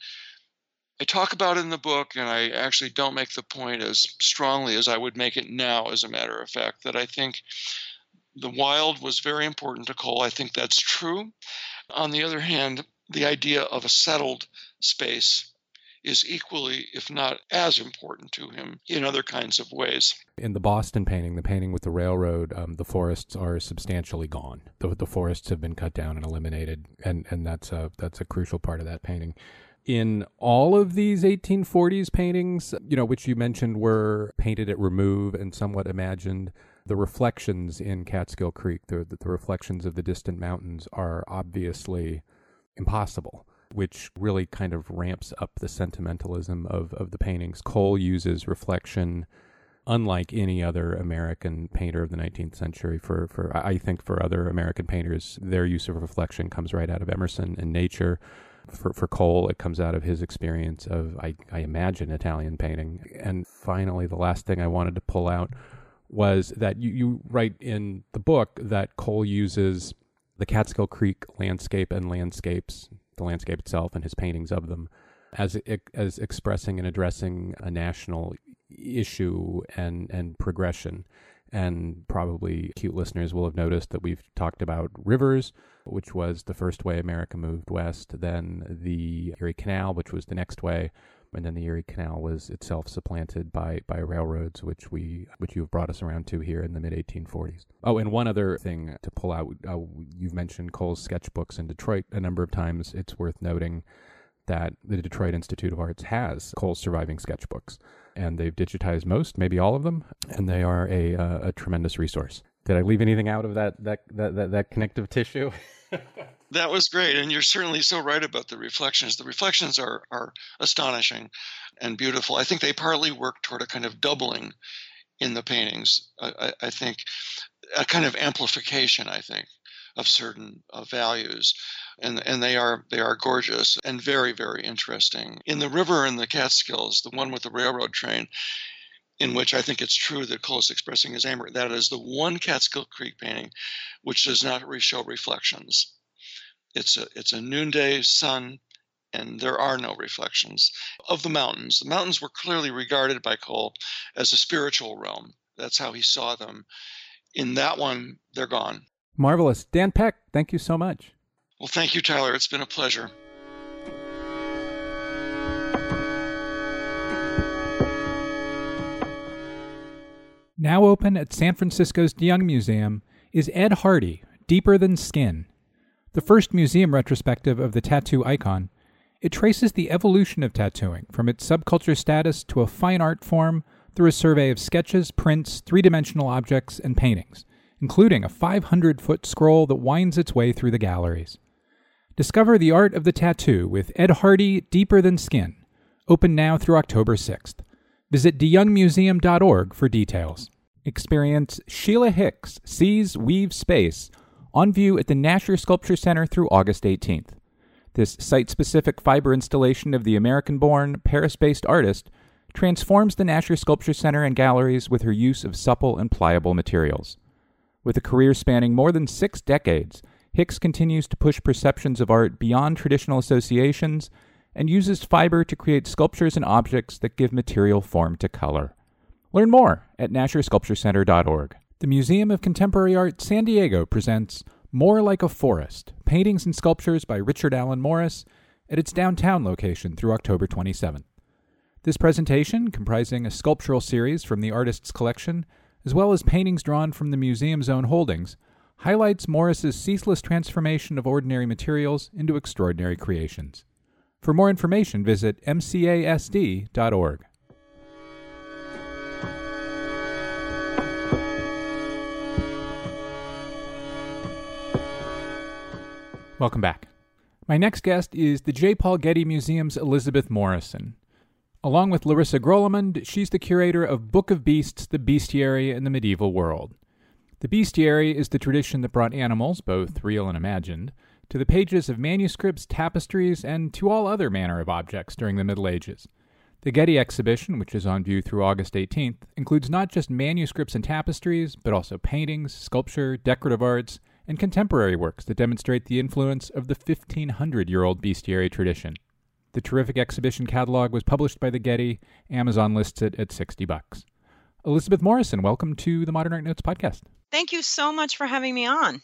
I talk about in the book, and I actually don't make the point as strongly as I would make it now, as a matter of fact, that I think the wild was very important to Cole. I think that's true. On the other hand, the idea of a settled space is equally, if not as important to him in other kinds of ways.
In the Boston painting, the painting with the railroad, um, the forests are substantially gone. The, the forests have been cut down and eliminated, and, and that's a that's a crucial part of that painting. In all of these 1840s paintings, you know, which you mentioned were painted at remove and somewhat imagined, the reflections in Catskill Creek, the, the reflections of the distant mountains, are obviously impossible, which really kind of ramps up the sentimentalism of, of the paintings. Cole uses reflection unlike any other American painter of the 19th century. For, for I think for other American painters, their use of reflection comes right out of Emerson and nature. For, for Cole, it comes out of his experience of, I, I imagine, Italian painting. And finally, the last thing I wanted to pull out was that you, you write in the book that Cole uses the Catskill Creek landscape and landscapes, the landscape itself and his paintings of them, as as expressing and addressing a national
issue and and progression. And probably cute listeners will have noticed that we've talked about rivers, which was the first way America moved west, then the Erie Canal, which was the next way, and then the Erie Canal was itself supplanted by by railroads, which we which you've brought us around to here in the mid 1840s. Oh, and one other thing to pull out: uh, you've mentioned Cole's sketchbooks in Detroit a number of times. It's worth noting that the Detroit Institute of Arts has Cole's surviving sketchbooks, and they've digitized most, maybe all of them, and they are a uh, a tremendous resource. Did I leave anything out of that that that that, that connective tissue? [LAUGHS]
that was great, and you're certainly so right about the reflections. The reflections are are astonishing and beautiful. I think they partly work toward a kind of doubling in the paintings. I, I think a kind of amplification. I think of certain uh, values and and they are they are gorgeous and very very interesting in the river in the catskills the one with the railroad train in which I think it's true that Cole is expressing his anger. That is the one Catskill Creek painting which does not show reflections. It's a it's a noonday sun, and there are no reflections of the mountains. The mountains were clearly regarded by Cole as a spiritual realm. That's how he saw them. In that one, they're gone.
Marvelous. Dan Peck, thank you so much.
Well, thank you, Tyler. It's been a pleasure.
Now open at San Francisco's DeYoung Museum is Ed Hardy, Deeper Than Skin. The first museum retrospective of the tattoo icon, it traces the evolution of tattooing from its subculture status to a fine art form through a survey of sketches, prints, three dimensional objects, and paintings, including a 500 foot scroll that winds its way through the galleries. Discover the art of the tattoo with Ed Hardy Deeper Than Skin, open now through October 6th. Visit deyoungmuseum.org for details. Experience Sheila Hicks Seize Weave Space on view at the Nasher Sculpture Center through August 18th. This site specific fiber installation of the American born, Paris based artist transforms the Nasher Sculpture Center and galleries with her use of supple and pliable materials. With a career spanning more than six decades, Hicks continues to push perceptions of art beyond traditional associations and uses fiber to create sculptures and objects that give material form to color. Learn more at NasherSculptureCenter.org. The Museum of Contemporary Art San Diego presents More Like a Forest Paintings and Sculptures by Richard Allen Morris at its downtown location through October 27th. This presentation, comprising a sculptural series from the artist's collection, as well as paintings drawn from the museum's own holdings, highlights Morris's ceaseless transformation of ordinary materials into extraordinary creations. For more information, visit mcasd.org. Welcome back. My next guest is the J. Paul Getty Museum's Elizabeth Morrison. Along with Larissa Grollemond, she's the curator of Book of Beasts, the Bestiary, and the Medieval World. The bestiary is the tradition that brought animals, both real and imagined, to the pages of manuscripts, tapestries, and to all other manner of objects during the Middle Ages. The Getty exhibition, which is on view through August 18th, includes not just manuscripts and tapestries, but also paintings, sculpture, decorative arts, and contemporary works that demonstrate the influence of the 1500 year old bestiary tradition. The terrific exhibition catalog was published by the Getty. Amazon lists it at 60 bucks. Elizabeth Morrison, welcome to the Modern Art Notes podcast.
Thank you so much for having me on.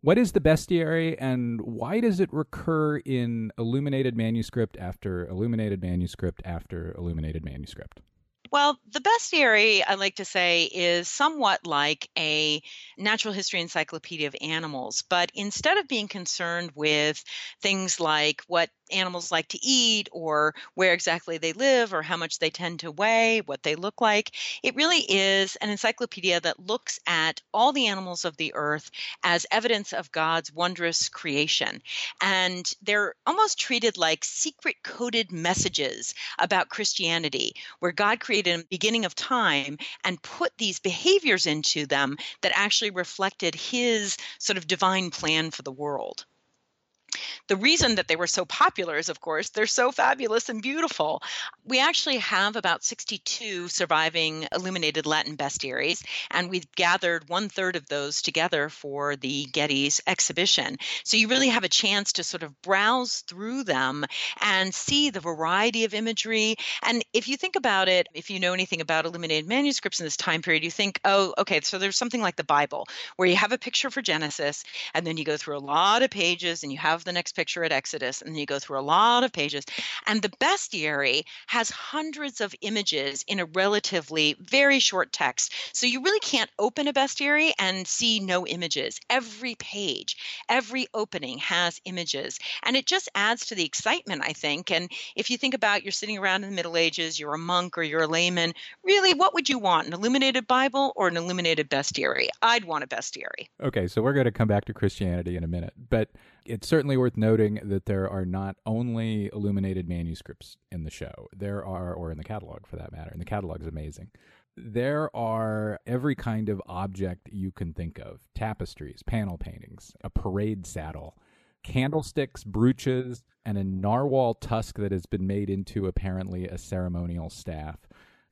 What is the bestiary and why does it recur in illuminated manuscript after illuminated manuscript after illuminated manuscript?
Well, the bestiary, I like to say, is somewhat like a natural history encyclopedia of animals. But instead of being concerned with things like what animals like to eat or where exactly they live or how much they tend to weigh, what they look like. It really is an encyclopedia that looks at all the animals of the earth as evidence of God's wondrous creation. And they're almost treated like secret coded messages about Christianity, where God created a beginning of time and put these behaviors into them that actually reflected his sort of divine plan for the world. The reason that they were so popular is, of course, they're so fabulous and beautiful. We actually have about 62 surviving illuminated Latin bestiaries, and we've gathered one third of those together for the Getty's exhibition. So you really have a chance to sort of browse through them and see the variety of imagery. And if you think about it, if you know anything about illuminated manuscripts in this time period, you think, oh, okay, so there's something like the Bible where you have a picture for Genesis, and then you go through a lot of pages and you have the next picture at Exodus, and you go through a lot of pages. And the bestiary has hundreds of images in a relatively very short text. So you really can't open a bestiary and see no images. Every page, every opening has images. And it just adds to the excitement, I think. And if you think about you're sitting around in the Middle Ages, you're a monk or you're a layman, really, what would you want? An illuminated Bible or an illuminated bestiary? I'd want a bestiary.
Okay, so we're going to come back to Christianity in a minute. But it's certainly worth noting that there are not only illuminated manuscripts in the show, there are, or in the catalog for that matter, and the catalog is amazing. There are every kind of object you can think of tapestries, panel paintings, a parade saddle, candlesticks, brooches, and a narwhal tusk that has been made into apparently a ceremonial staff.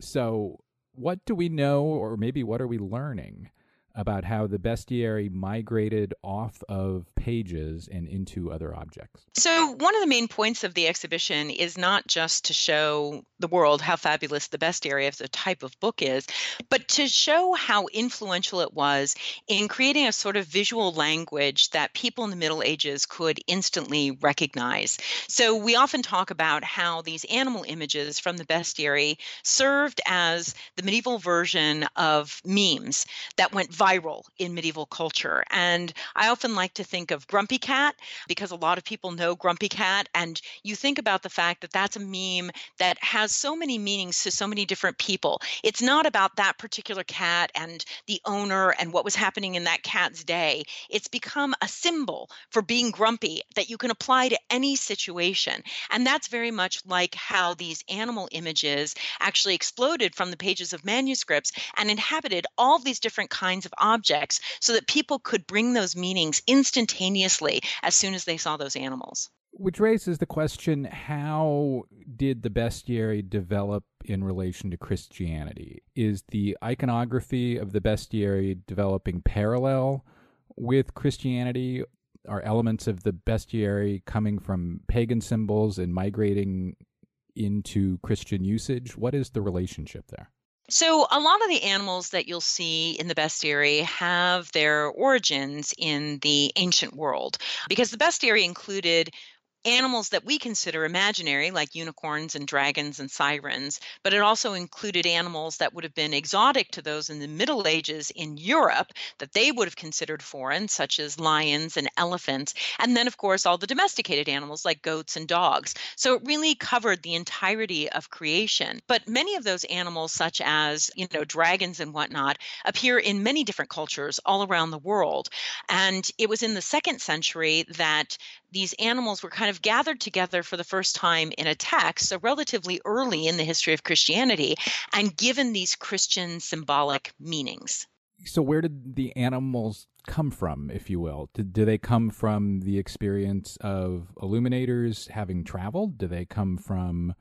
So, what do we know, or maybe what are we learning about how the bestiary migrated off of pages and into other objects.
So, one of the main points of the exhibition is not just to show the world how fabulous the bestiary as a type of book is, but to show how influential it was in creating a sort of visual language that people in the Middle Ages could instantly recognize. So, we often talk about how these animal images from the bestiary served as the medieval version of memes that went viral in medieval culture. And I often like to think of Grumpy Cat because a lot of people know Grumpy Cat. And you think about the fact that that's a meme that has so many meanings to so many different people. It's not about that particular cat and the owner and what was happening in that cat's day. It's become a symbol for being grumpy that you can apply to any situation. And that's very much like how these animal images actually exploded from the pages of manuscripts and inhabited all these different kinds of of objects so that people could bring those meanings instantaneously as soon as they saw those animals.
Which raises the question how did the bestiary develop in relation to Christianity? Is the iconography of the bestiary developing parallel with Christianity? Are elements of the bestiary coming from pagan symbols and migrating into Christian usage? What is the relationship there?
So, a lot of the animals that you'll see in the bestiary have their origins in the ancient world because the bestiary included animals that we consider imaginary, like unicorns and dragons and sirens, but it also included animals that would have been exotic to those in the Middle Ages in Europe that they would have considered foreign, such as lions and elephants. And then, of course, all the domesticated animals like goats and dogs. So it really covered the entirety of creation. But many of those animals, such as, you know, dragons and whatnot, appear in many different cultures all around the world. And it was in the second century that these animals were kind of gathered together for the first time in a text, so relatively early in the history of Christianity, and given these Christian symbolic meanings.
So, where did the animals come from, if you will? Did, do they come from the experience of illuminators having traveled? Do they come from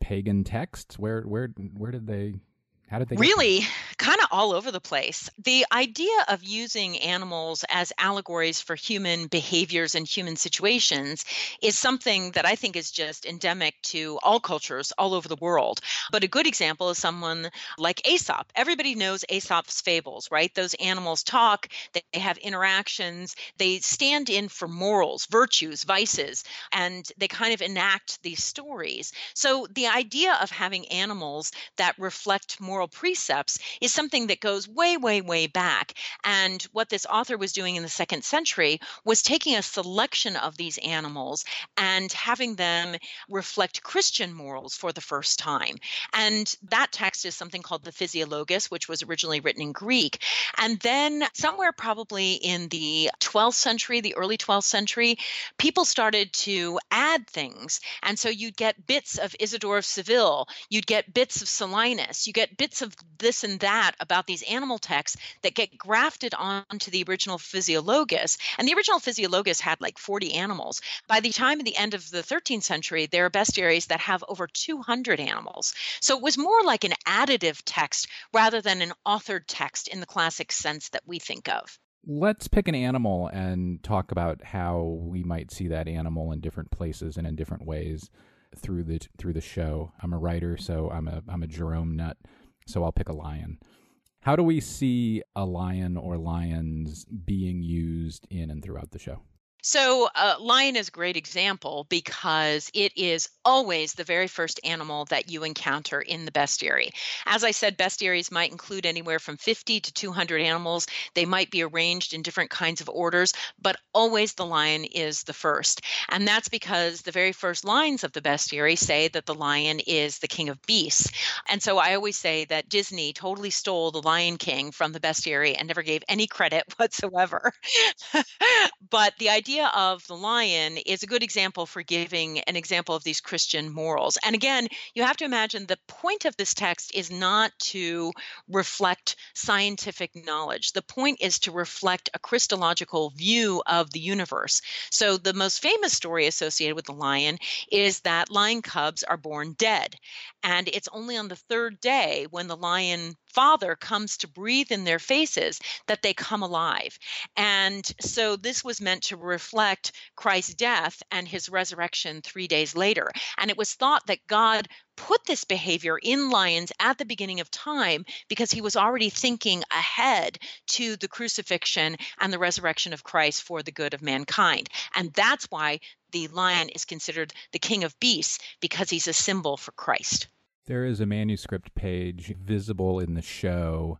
pagan texts? Where, where, where did they how did they
really kind all over the place? The idea of using animals as allegories for human behaviors and human situations is something that I think is just endemic to all cultures all over the world. But a good example is someone like Aesop. Everybody knows Aesop's fables, right? Those animals talk, they have interactions, they stand in for morals, virtues, vices, and they kind of enact these stories. So the idea of having animals that reflect moral precepts is something that goes way, way, way back. And what this author was doing in the second century was taking a selection of these animals and having them reflect Christian morals for the first time. And that text is something called the Physiologus, which was originally written in Greek. And then, somewhere probably in the 12th century, the early 12th century, people started to add things. And so you'd get bits of Isidore of Seville, you'd get bits of Solinus, you get bits of this and that about these animal texts that get grafted onto the original Physiologus. And the original Physiologus had like 40 animals. By the time of the end of the 13th century, there are bestiaries that have over 200 animals. So it was more like an additive text rather than an authored text in the classic sense that we think of.
Let's pick an animal and talk about how we might see that animal in different places and in different ways through the through the show. I'm a writer, so I'm a I'm a Jerome nut, so I'll pick a lion. How do we see a lion or lions being used in and throughout the show?
So, uh, lion is a great example because it is always the very first animal that you encounter in the bestiary. As I said, bestiaries might include anywhere from 50 to 200 animals. They might be arranged in different kinds of orders, but always the lion is the first. And that's because the very first lines of the bestiary say that the lion is the king of beasts. And so I always say that Disney totally stole the Lion King from the bestiary and never gave any credit [LAUGHS] whatsoever. [LAUGHS] but the idea idea of the lion is a good example for giving an example of these Christian morals. And again, you have to imagine the point of this text is not to reflect scientific knowledge. The point is to reflect a Christological view of the universe. So the most famous story associated with the lion is that lion cubs are born dead. And it's only on the third day when the lion Father comes to breathe in their faces that they come alive. And so this was meant to reflect Christ's death and his resurrection three days later. And it was thought that God put this behavior in lions at the beginning of time because he was already thinking ahead to the crucifixion and the resurrection of Christ for the good of mankind. And that's why the lion is considered the king of beasts because he's a symbol for Christ.
There is a manuscript page visible in the show,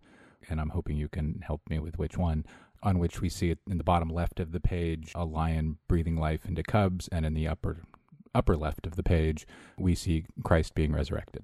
and I'm hoping you can help me with which one, on which we see it in the bottom left of the page a lion breathing life into cubs, and in the upper upper left of the page we see Christ being resurrected.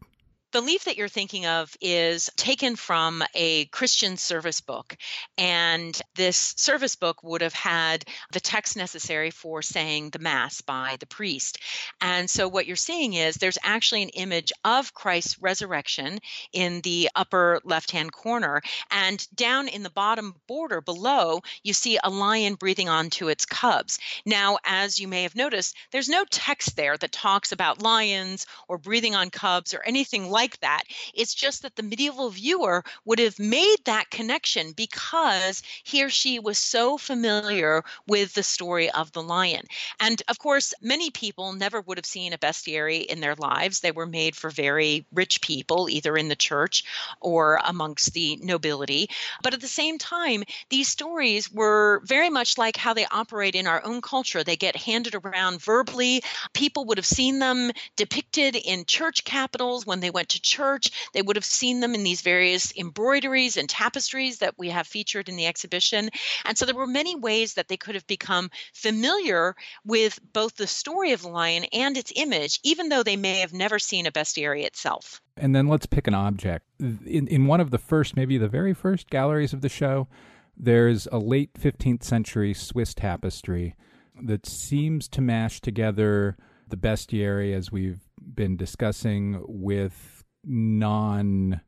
The leaf that you're thinking of is taken from a Christian service book. And this service book would have had the text necessary for saying the Mass by the priest. And so what you're seeing is there's actually an image of Christ's resurrection in the upper left hand corner. And down in the bottom border below, you see a lion breathing onto its cubs. Now, as you may have noticed, there's no text there that talks about lions or breathing on cubs or anything like like that. It's just that the medieval viewer would have made that connection because he or she was so familiar with the story of the lion. And of course, many people never would have seen a bestiary in their lives. They were made for very rich people, either in the church or amongst the nobility. But at the same time, these stories were very much like how they operate in our own culture. They get handed around verbally. People would have seen them depicted in church capitals when they went to church. They would have seen them in these various embroideries and tapestries that we have featured in the exhibition. And so there were many ways that they could have become familiar with both the story of the lion and its image, even though they may have never seen a bestiary itself.
And then let's pick an object. In, in one of the first, maybe the very first galleries of the show, there's a late 15th century Swiss tapestry that seems to mash together the bestiary as we've been discussing with non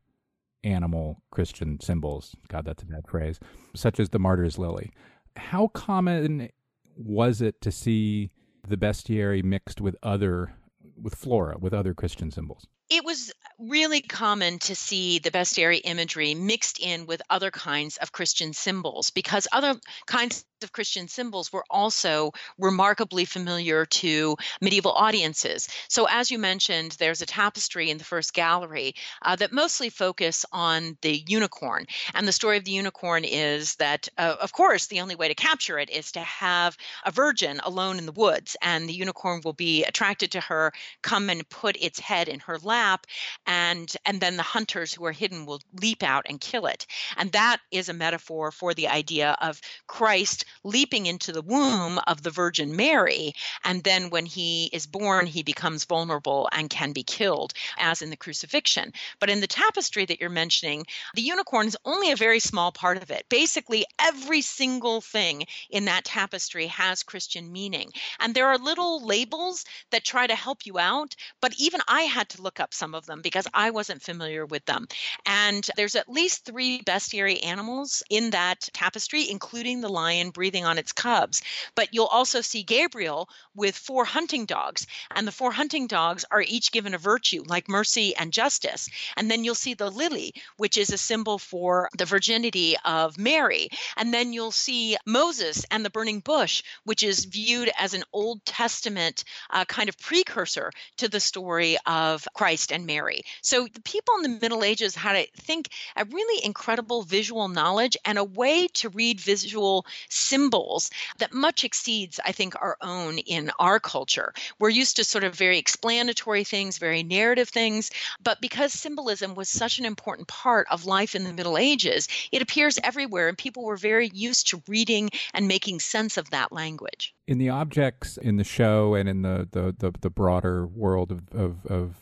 animal Christian symbols. God, that's a bad phrase, such as the martyr's lily. How common was it to see the bestiary mixed with other, with flora, with other Christian symbols?
It was really common to see the bestiary imagery mixed in with other kinds of Christian symbols because other kinds of Christian symbols were also remarkably familiar to medieval audiences. So, as you mentioned, there's a tapestry in the first gallery uh, that mostly focus on the unicorn. And the story of the unicorn is that, uh, of course, the only way to capture it is to have a virgin alone in the woods, and the unicorn will be attracted to her, come and put its head in her lap, and and then the hunters who are hidden will leap out and kill it. And that is a metaphor for the idea of Christ leaping into the womb of the Virgin Mary. And then when he is born, he becomes vulnerable and can be killed, as in the crucifixion. But in the tapestry that you're mentioning, the unicorn is only a very small part of it. Basically, every single thing in that tapestry has Christian meaning. And there are little labels that try to help you out, but even I had to look up some of them because I wasn't familiar with them. And there's at least three bestiary animals in that tapestry, including the lion breathing on its cubs. But you'll also see Gabriel with four hunting dogs, and the four hunting dogs are each given a virtue like mercy and justice. And then you'll see the lily, which is a symbol for the virginity of Mary. And then you'll see Moses and the burning bush, which is viewed as an Old Testament uh, kind of precursor to the story of Christ and Mary. So the people in the Middle Ages had, I think, a really incredible visual knowledge and a way to read visual symbols that much exceeds, I think, our own in our culture. We're used to sort of very explanatory things, very narrative things, but because symbolism was such an important part of life in the Middle Ages, it appears everywhere, and people were very used to reading and making sense of that language.
In the objects in the show and in the, the, the, the broader world of, of, of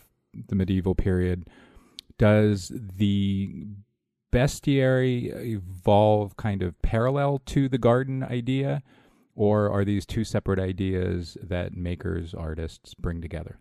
the medieval period, does the bestiary evolve kind of parallel to the garden idea, or are these two separate ideas that makers, artists bring together?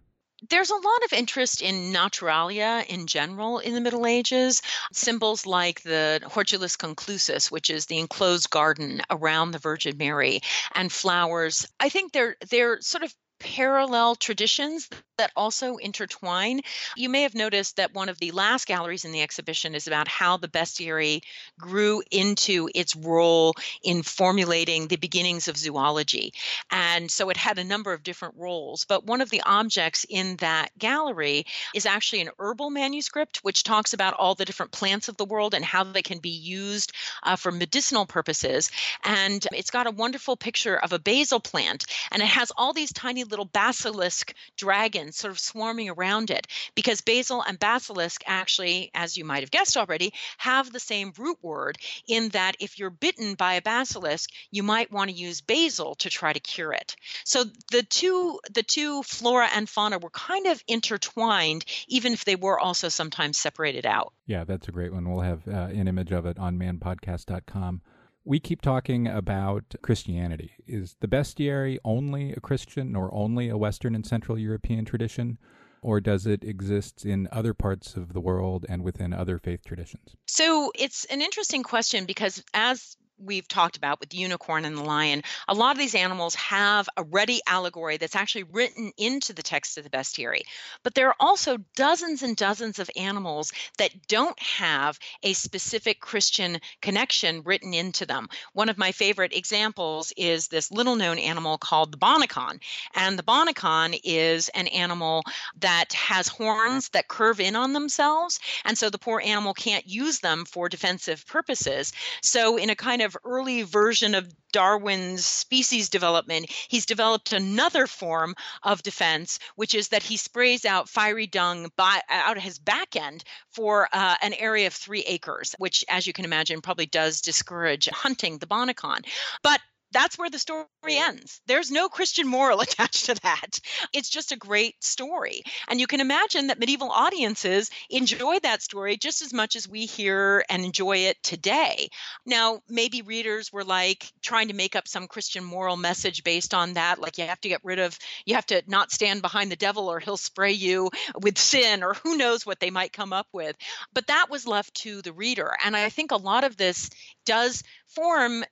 there's a lot of interest in naturalia in general in the Middle Ages. Symbols like the Hortulus conclusus, which is the enclosed garden around the Virgin Mary, and flowers. I think they're they're sort of parallel traditions that also intertwine. You may have noticed that one of the last galleries in the exhibition is about how the bestiary grew into its role in formulating the beginnings of zoology. And so it had a number of different roles. But one of the objects in that gallery is actually an herbal manuscript, which talks about all the different plants of the world and how they can be used uh, for medicinal purposes. And it's got a wonderful picture of a basil plant, and it has all these tiny little basilisk dragons sort of swarming around it because basil and basilisk actually, as you might have guessed already, have the same root word in that if you're bitten by a basilisk, you might want to use basil to try to cure it. So the two the two flora and fauna were kind of intertwined, even if they were also sometimes separated out.
Yeah, that's a great one. We'll have uh, an image of it on manpodcast.com. We keep talking about Christianity. Is the bestiary only a Christian or only a Western and Central European tradition? Or does it exist in other parts of the world and within other faith traditions?
So it's an interesting question because, as we've talked about with the unicorn and the lion, a lot of these animals have a ready allegory that's actually written into the text of the bestiary. But there are also dozens and dozens of animals that don't have a specific Christian connection written into them. One of my favorite examples is this little known animal called the bonacon. And the bonacon is an animal that has horns that curve in on themselves. And so the poor animal can't use them for defensive purposes. So, in a kind of early version of Darwin's species development, he's developed another form of defense, which is that he sprays out fiery dung by, out of his back end for uh, an area of three acres, which, as you can imagine, probably does discourage hunting the bonacon. But that's where the story ends. There's no Christian moral [LAUGHS] attached to that. It's just a great story. And you can imagine that medieval audiences enjoy that story just as much as we hear and enjoy it today. Now, maybe readers were like trying to make up some Christian moral message based on that, like you have to get rid of, you have to not stand behind the devil or he'll spray you with sin, or who knows what they might come up with. But that was left to the reader. And I think a lot of this does form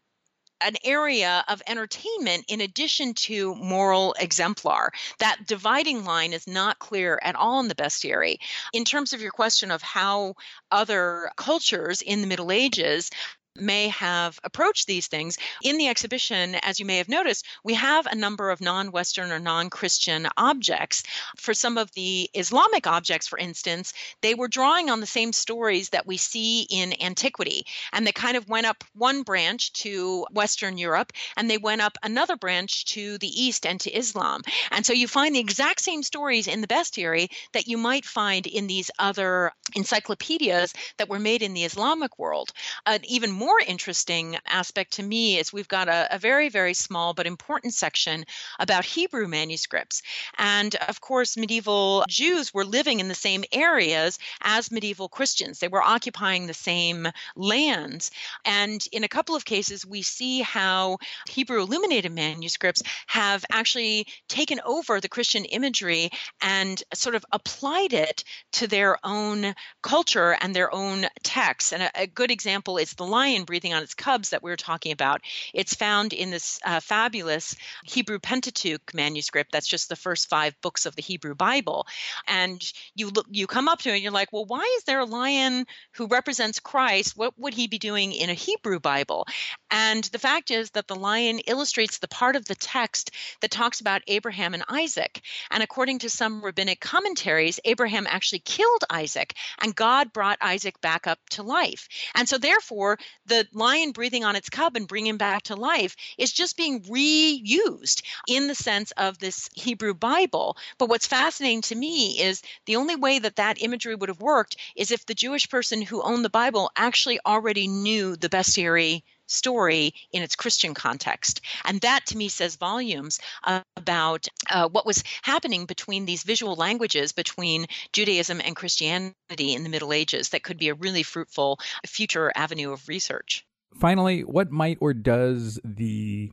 an area of entertainment in addition to moral exemplar. That dividing line is not clear at all in the bestiary. In terms of your question of how other cultures in the Middle Ages may have approached these things. In the exhibition, as you may have noticed, we have a number of non Western or non Christian objects. For some of the Islamic objects, for instance, they were drawing on the same stories that we see in antiquity. And they kind of went up one branch to Western Europe and they went up another branch to the East and to Islam. And so you find the exact same stories in the bestiary that you might find in these other encyclopedias that were made in the Islamic world. An even more interesting aspect to me is we've got a, a very, very small but important section about Hebrew manuscripts. And of course, medieval Jews were living in the same areas as medieval Christians. They were occupying the same lands. And in a couple of cases, we see how Hebrew illuminated manuscripts have actually taken over the Christian imagery and sort of applied it to their own culture and their own texts. And a, a good example is the lion breathing on its cubs that we were talking about. It's found in this uh, fabulous Hebrew Pentateuch manuscript. That's just the first five books of the Hebrew Bible. And you look, you come up to it, and you're like, well, why is there a lion who represents Christ? What would he be doing in a Hebrew Bible? And the fact is that the lion illustrates the part of the text that talks about Abraham and Isaac. And according to some rabbinic commentaries, Abraham actually killed Isaac, and God brought Isaac back up to life. And so, therefore, the lion breathing on its cub and bringing back to life is just being reused in the sense of this Hebrew Bible. But what's fascinating to me is the only way that that imagery would have worked is if the Jewish person who owned the Bible actually already knew the bestiary story in its Christian context. And that to me says volumes uh, about uh, what was happening between these visual languages between Judaism and Christianity in the Middle Ages that could be a really fruitful future avenue of research.
Finally, what might or does the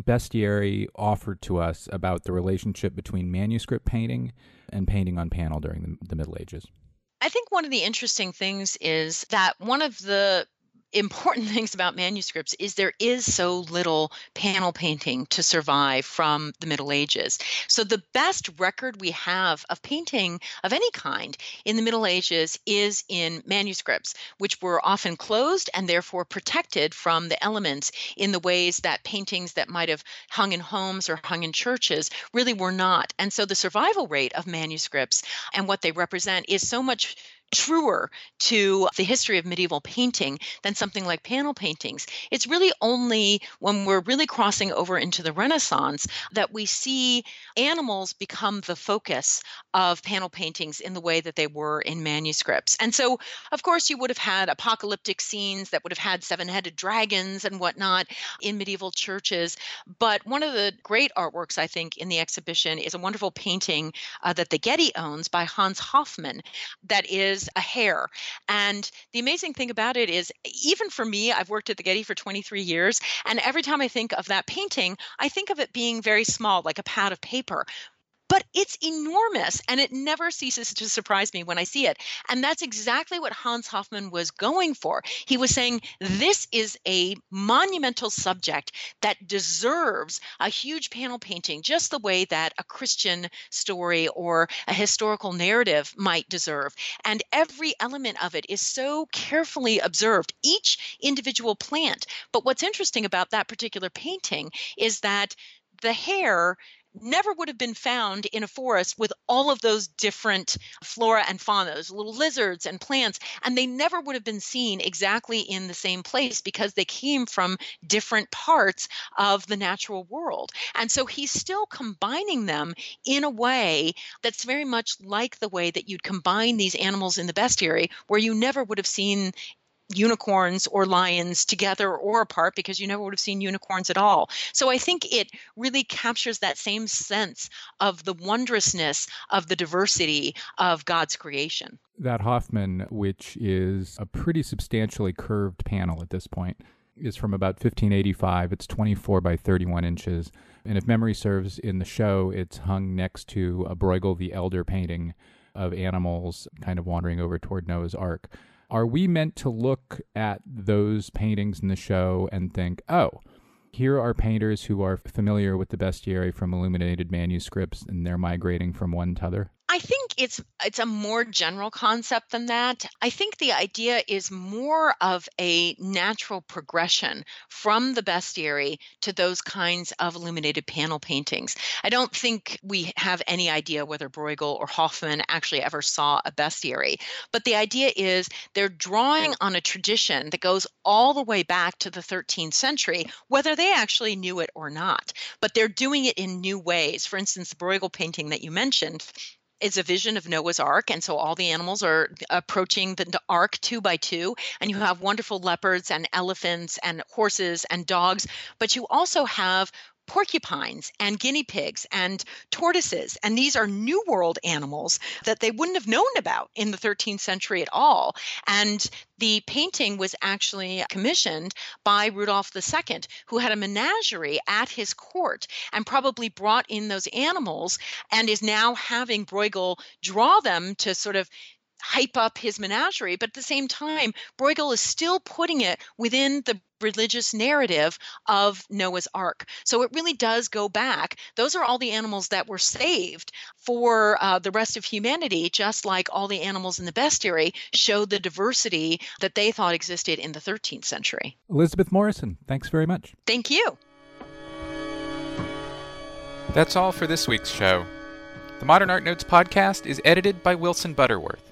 bestiary offer to us about the relationship between manuscript painting and painting on panel during the, the Middle Ages?
I think one of the interesting things is that one of the important [LAUGHS] things about manuscripts is there is so little panel painting to survive from the Middle Ages. So the best record we have of painting of any kind in the Middle Ages is in manuscripts, which were often closed and therefore protected from the elements in the ways that paintings that might have hung in homes or hung in churches really were not. And so the survival rate of manuscripts and what they represent is so much truer to the history of medieval painting than something like panel paintings. It's really only when we're really crossing over into the Renaissance that we see animals become the focus of panel paintings in the way that they were in manuscripts. And so, of course, you would have had apocalyptic scenes that would have had seven headed dragons and whatnot in medieval churches. But one of the great artworks, I think, in the exhibition is a wonderful painting uh, that the Getty owns by Hans Hoffmann that is is a hare. And the amazing thing about it is, even for me, I've worked at the Getty for 23 years, and every time I think of that painting, I think of it being very small, like a pad of paper but it's enormous and it never ceases to surprise me when I see it. And that's exactly what Hans Hoffmann was going for. He was saying this is a monumental subject that deserves a huge panel painting, just the way that a Christian story or a historical narrative might deserve. And every element of it is so carefully observed, each individual plant. But what's interesting about that particular painting is that the hare never would have been found in a forest with all of those different flora and fauna, those little lizards and plants, and they never would have been seen exactly in the same place because they came from different parts of the natural world. And so he's still combining them in a way that's very much like the way that you'd combine these animals in the bestiary, where you never would have seen unicorns or lions together or apart because you never would have seen unicorns at all. So I think it really captures that same sense of the wondrousness of the diversity of God's creation.
That Hoffmann, which is a pretty substantially curved panel at this point, is from about 1585. It's 24 by 31 inches. And if memory serves, in the show, it's hung next to a Bruegel the Elder painting of animals kind of wandering over toward Noah's Ark are we meant to look at those paintings in the show and think, oh, here are painters who are familiar with the bestiary from illuminated manuscripts and they're migrating from one to other?
I think it's it's a more general concept than that. I think the idea is more of a natural progression from the bestiary to those kinds of illuminated panel paintings. I don't think we have any idea whether Bruegel or Hoffmann actually ever saw a bestiary, but the idea is they're drawing on a tradition that goes all the way back to the 13th century, whether they actually knew it or not. But they're doing it in new ways. For instance, the Bruegel painting that you mentioned is a vision of Noah's Ark. And so all the animals are approaching the, the ark two by two. And you have wonderful leopards and elephants and horses and dogs. But you also have porcupines and guinea pigs and tortoises. And these are New World animals that they wouldn't have known about in the 13th century at all. And the painting was actually commissioned by Rudolph II, who had a menagerie at his court and probably brought in those animals and is now having Bruegel draw them to sort of hype up his menagerie, but at the same time, Bruegel is still putting it within the religious narrative of Noah's Ark. So it really does go back. Those are all the animals that were saved for uh, the rest of humanity, just like all the animals in the bestiary showed the diversity that they thought existed in the 13th century.
Elizabeth Morrison, thanks very much.
Thank you.
That's all for this week's show. The Modern Art Notes podcast is edited by Wilson Butterworth.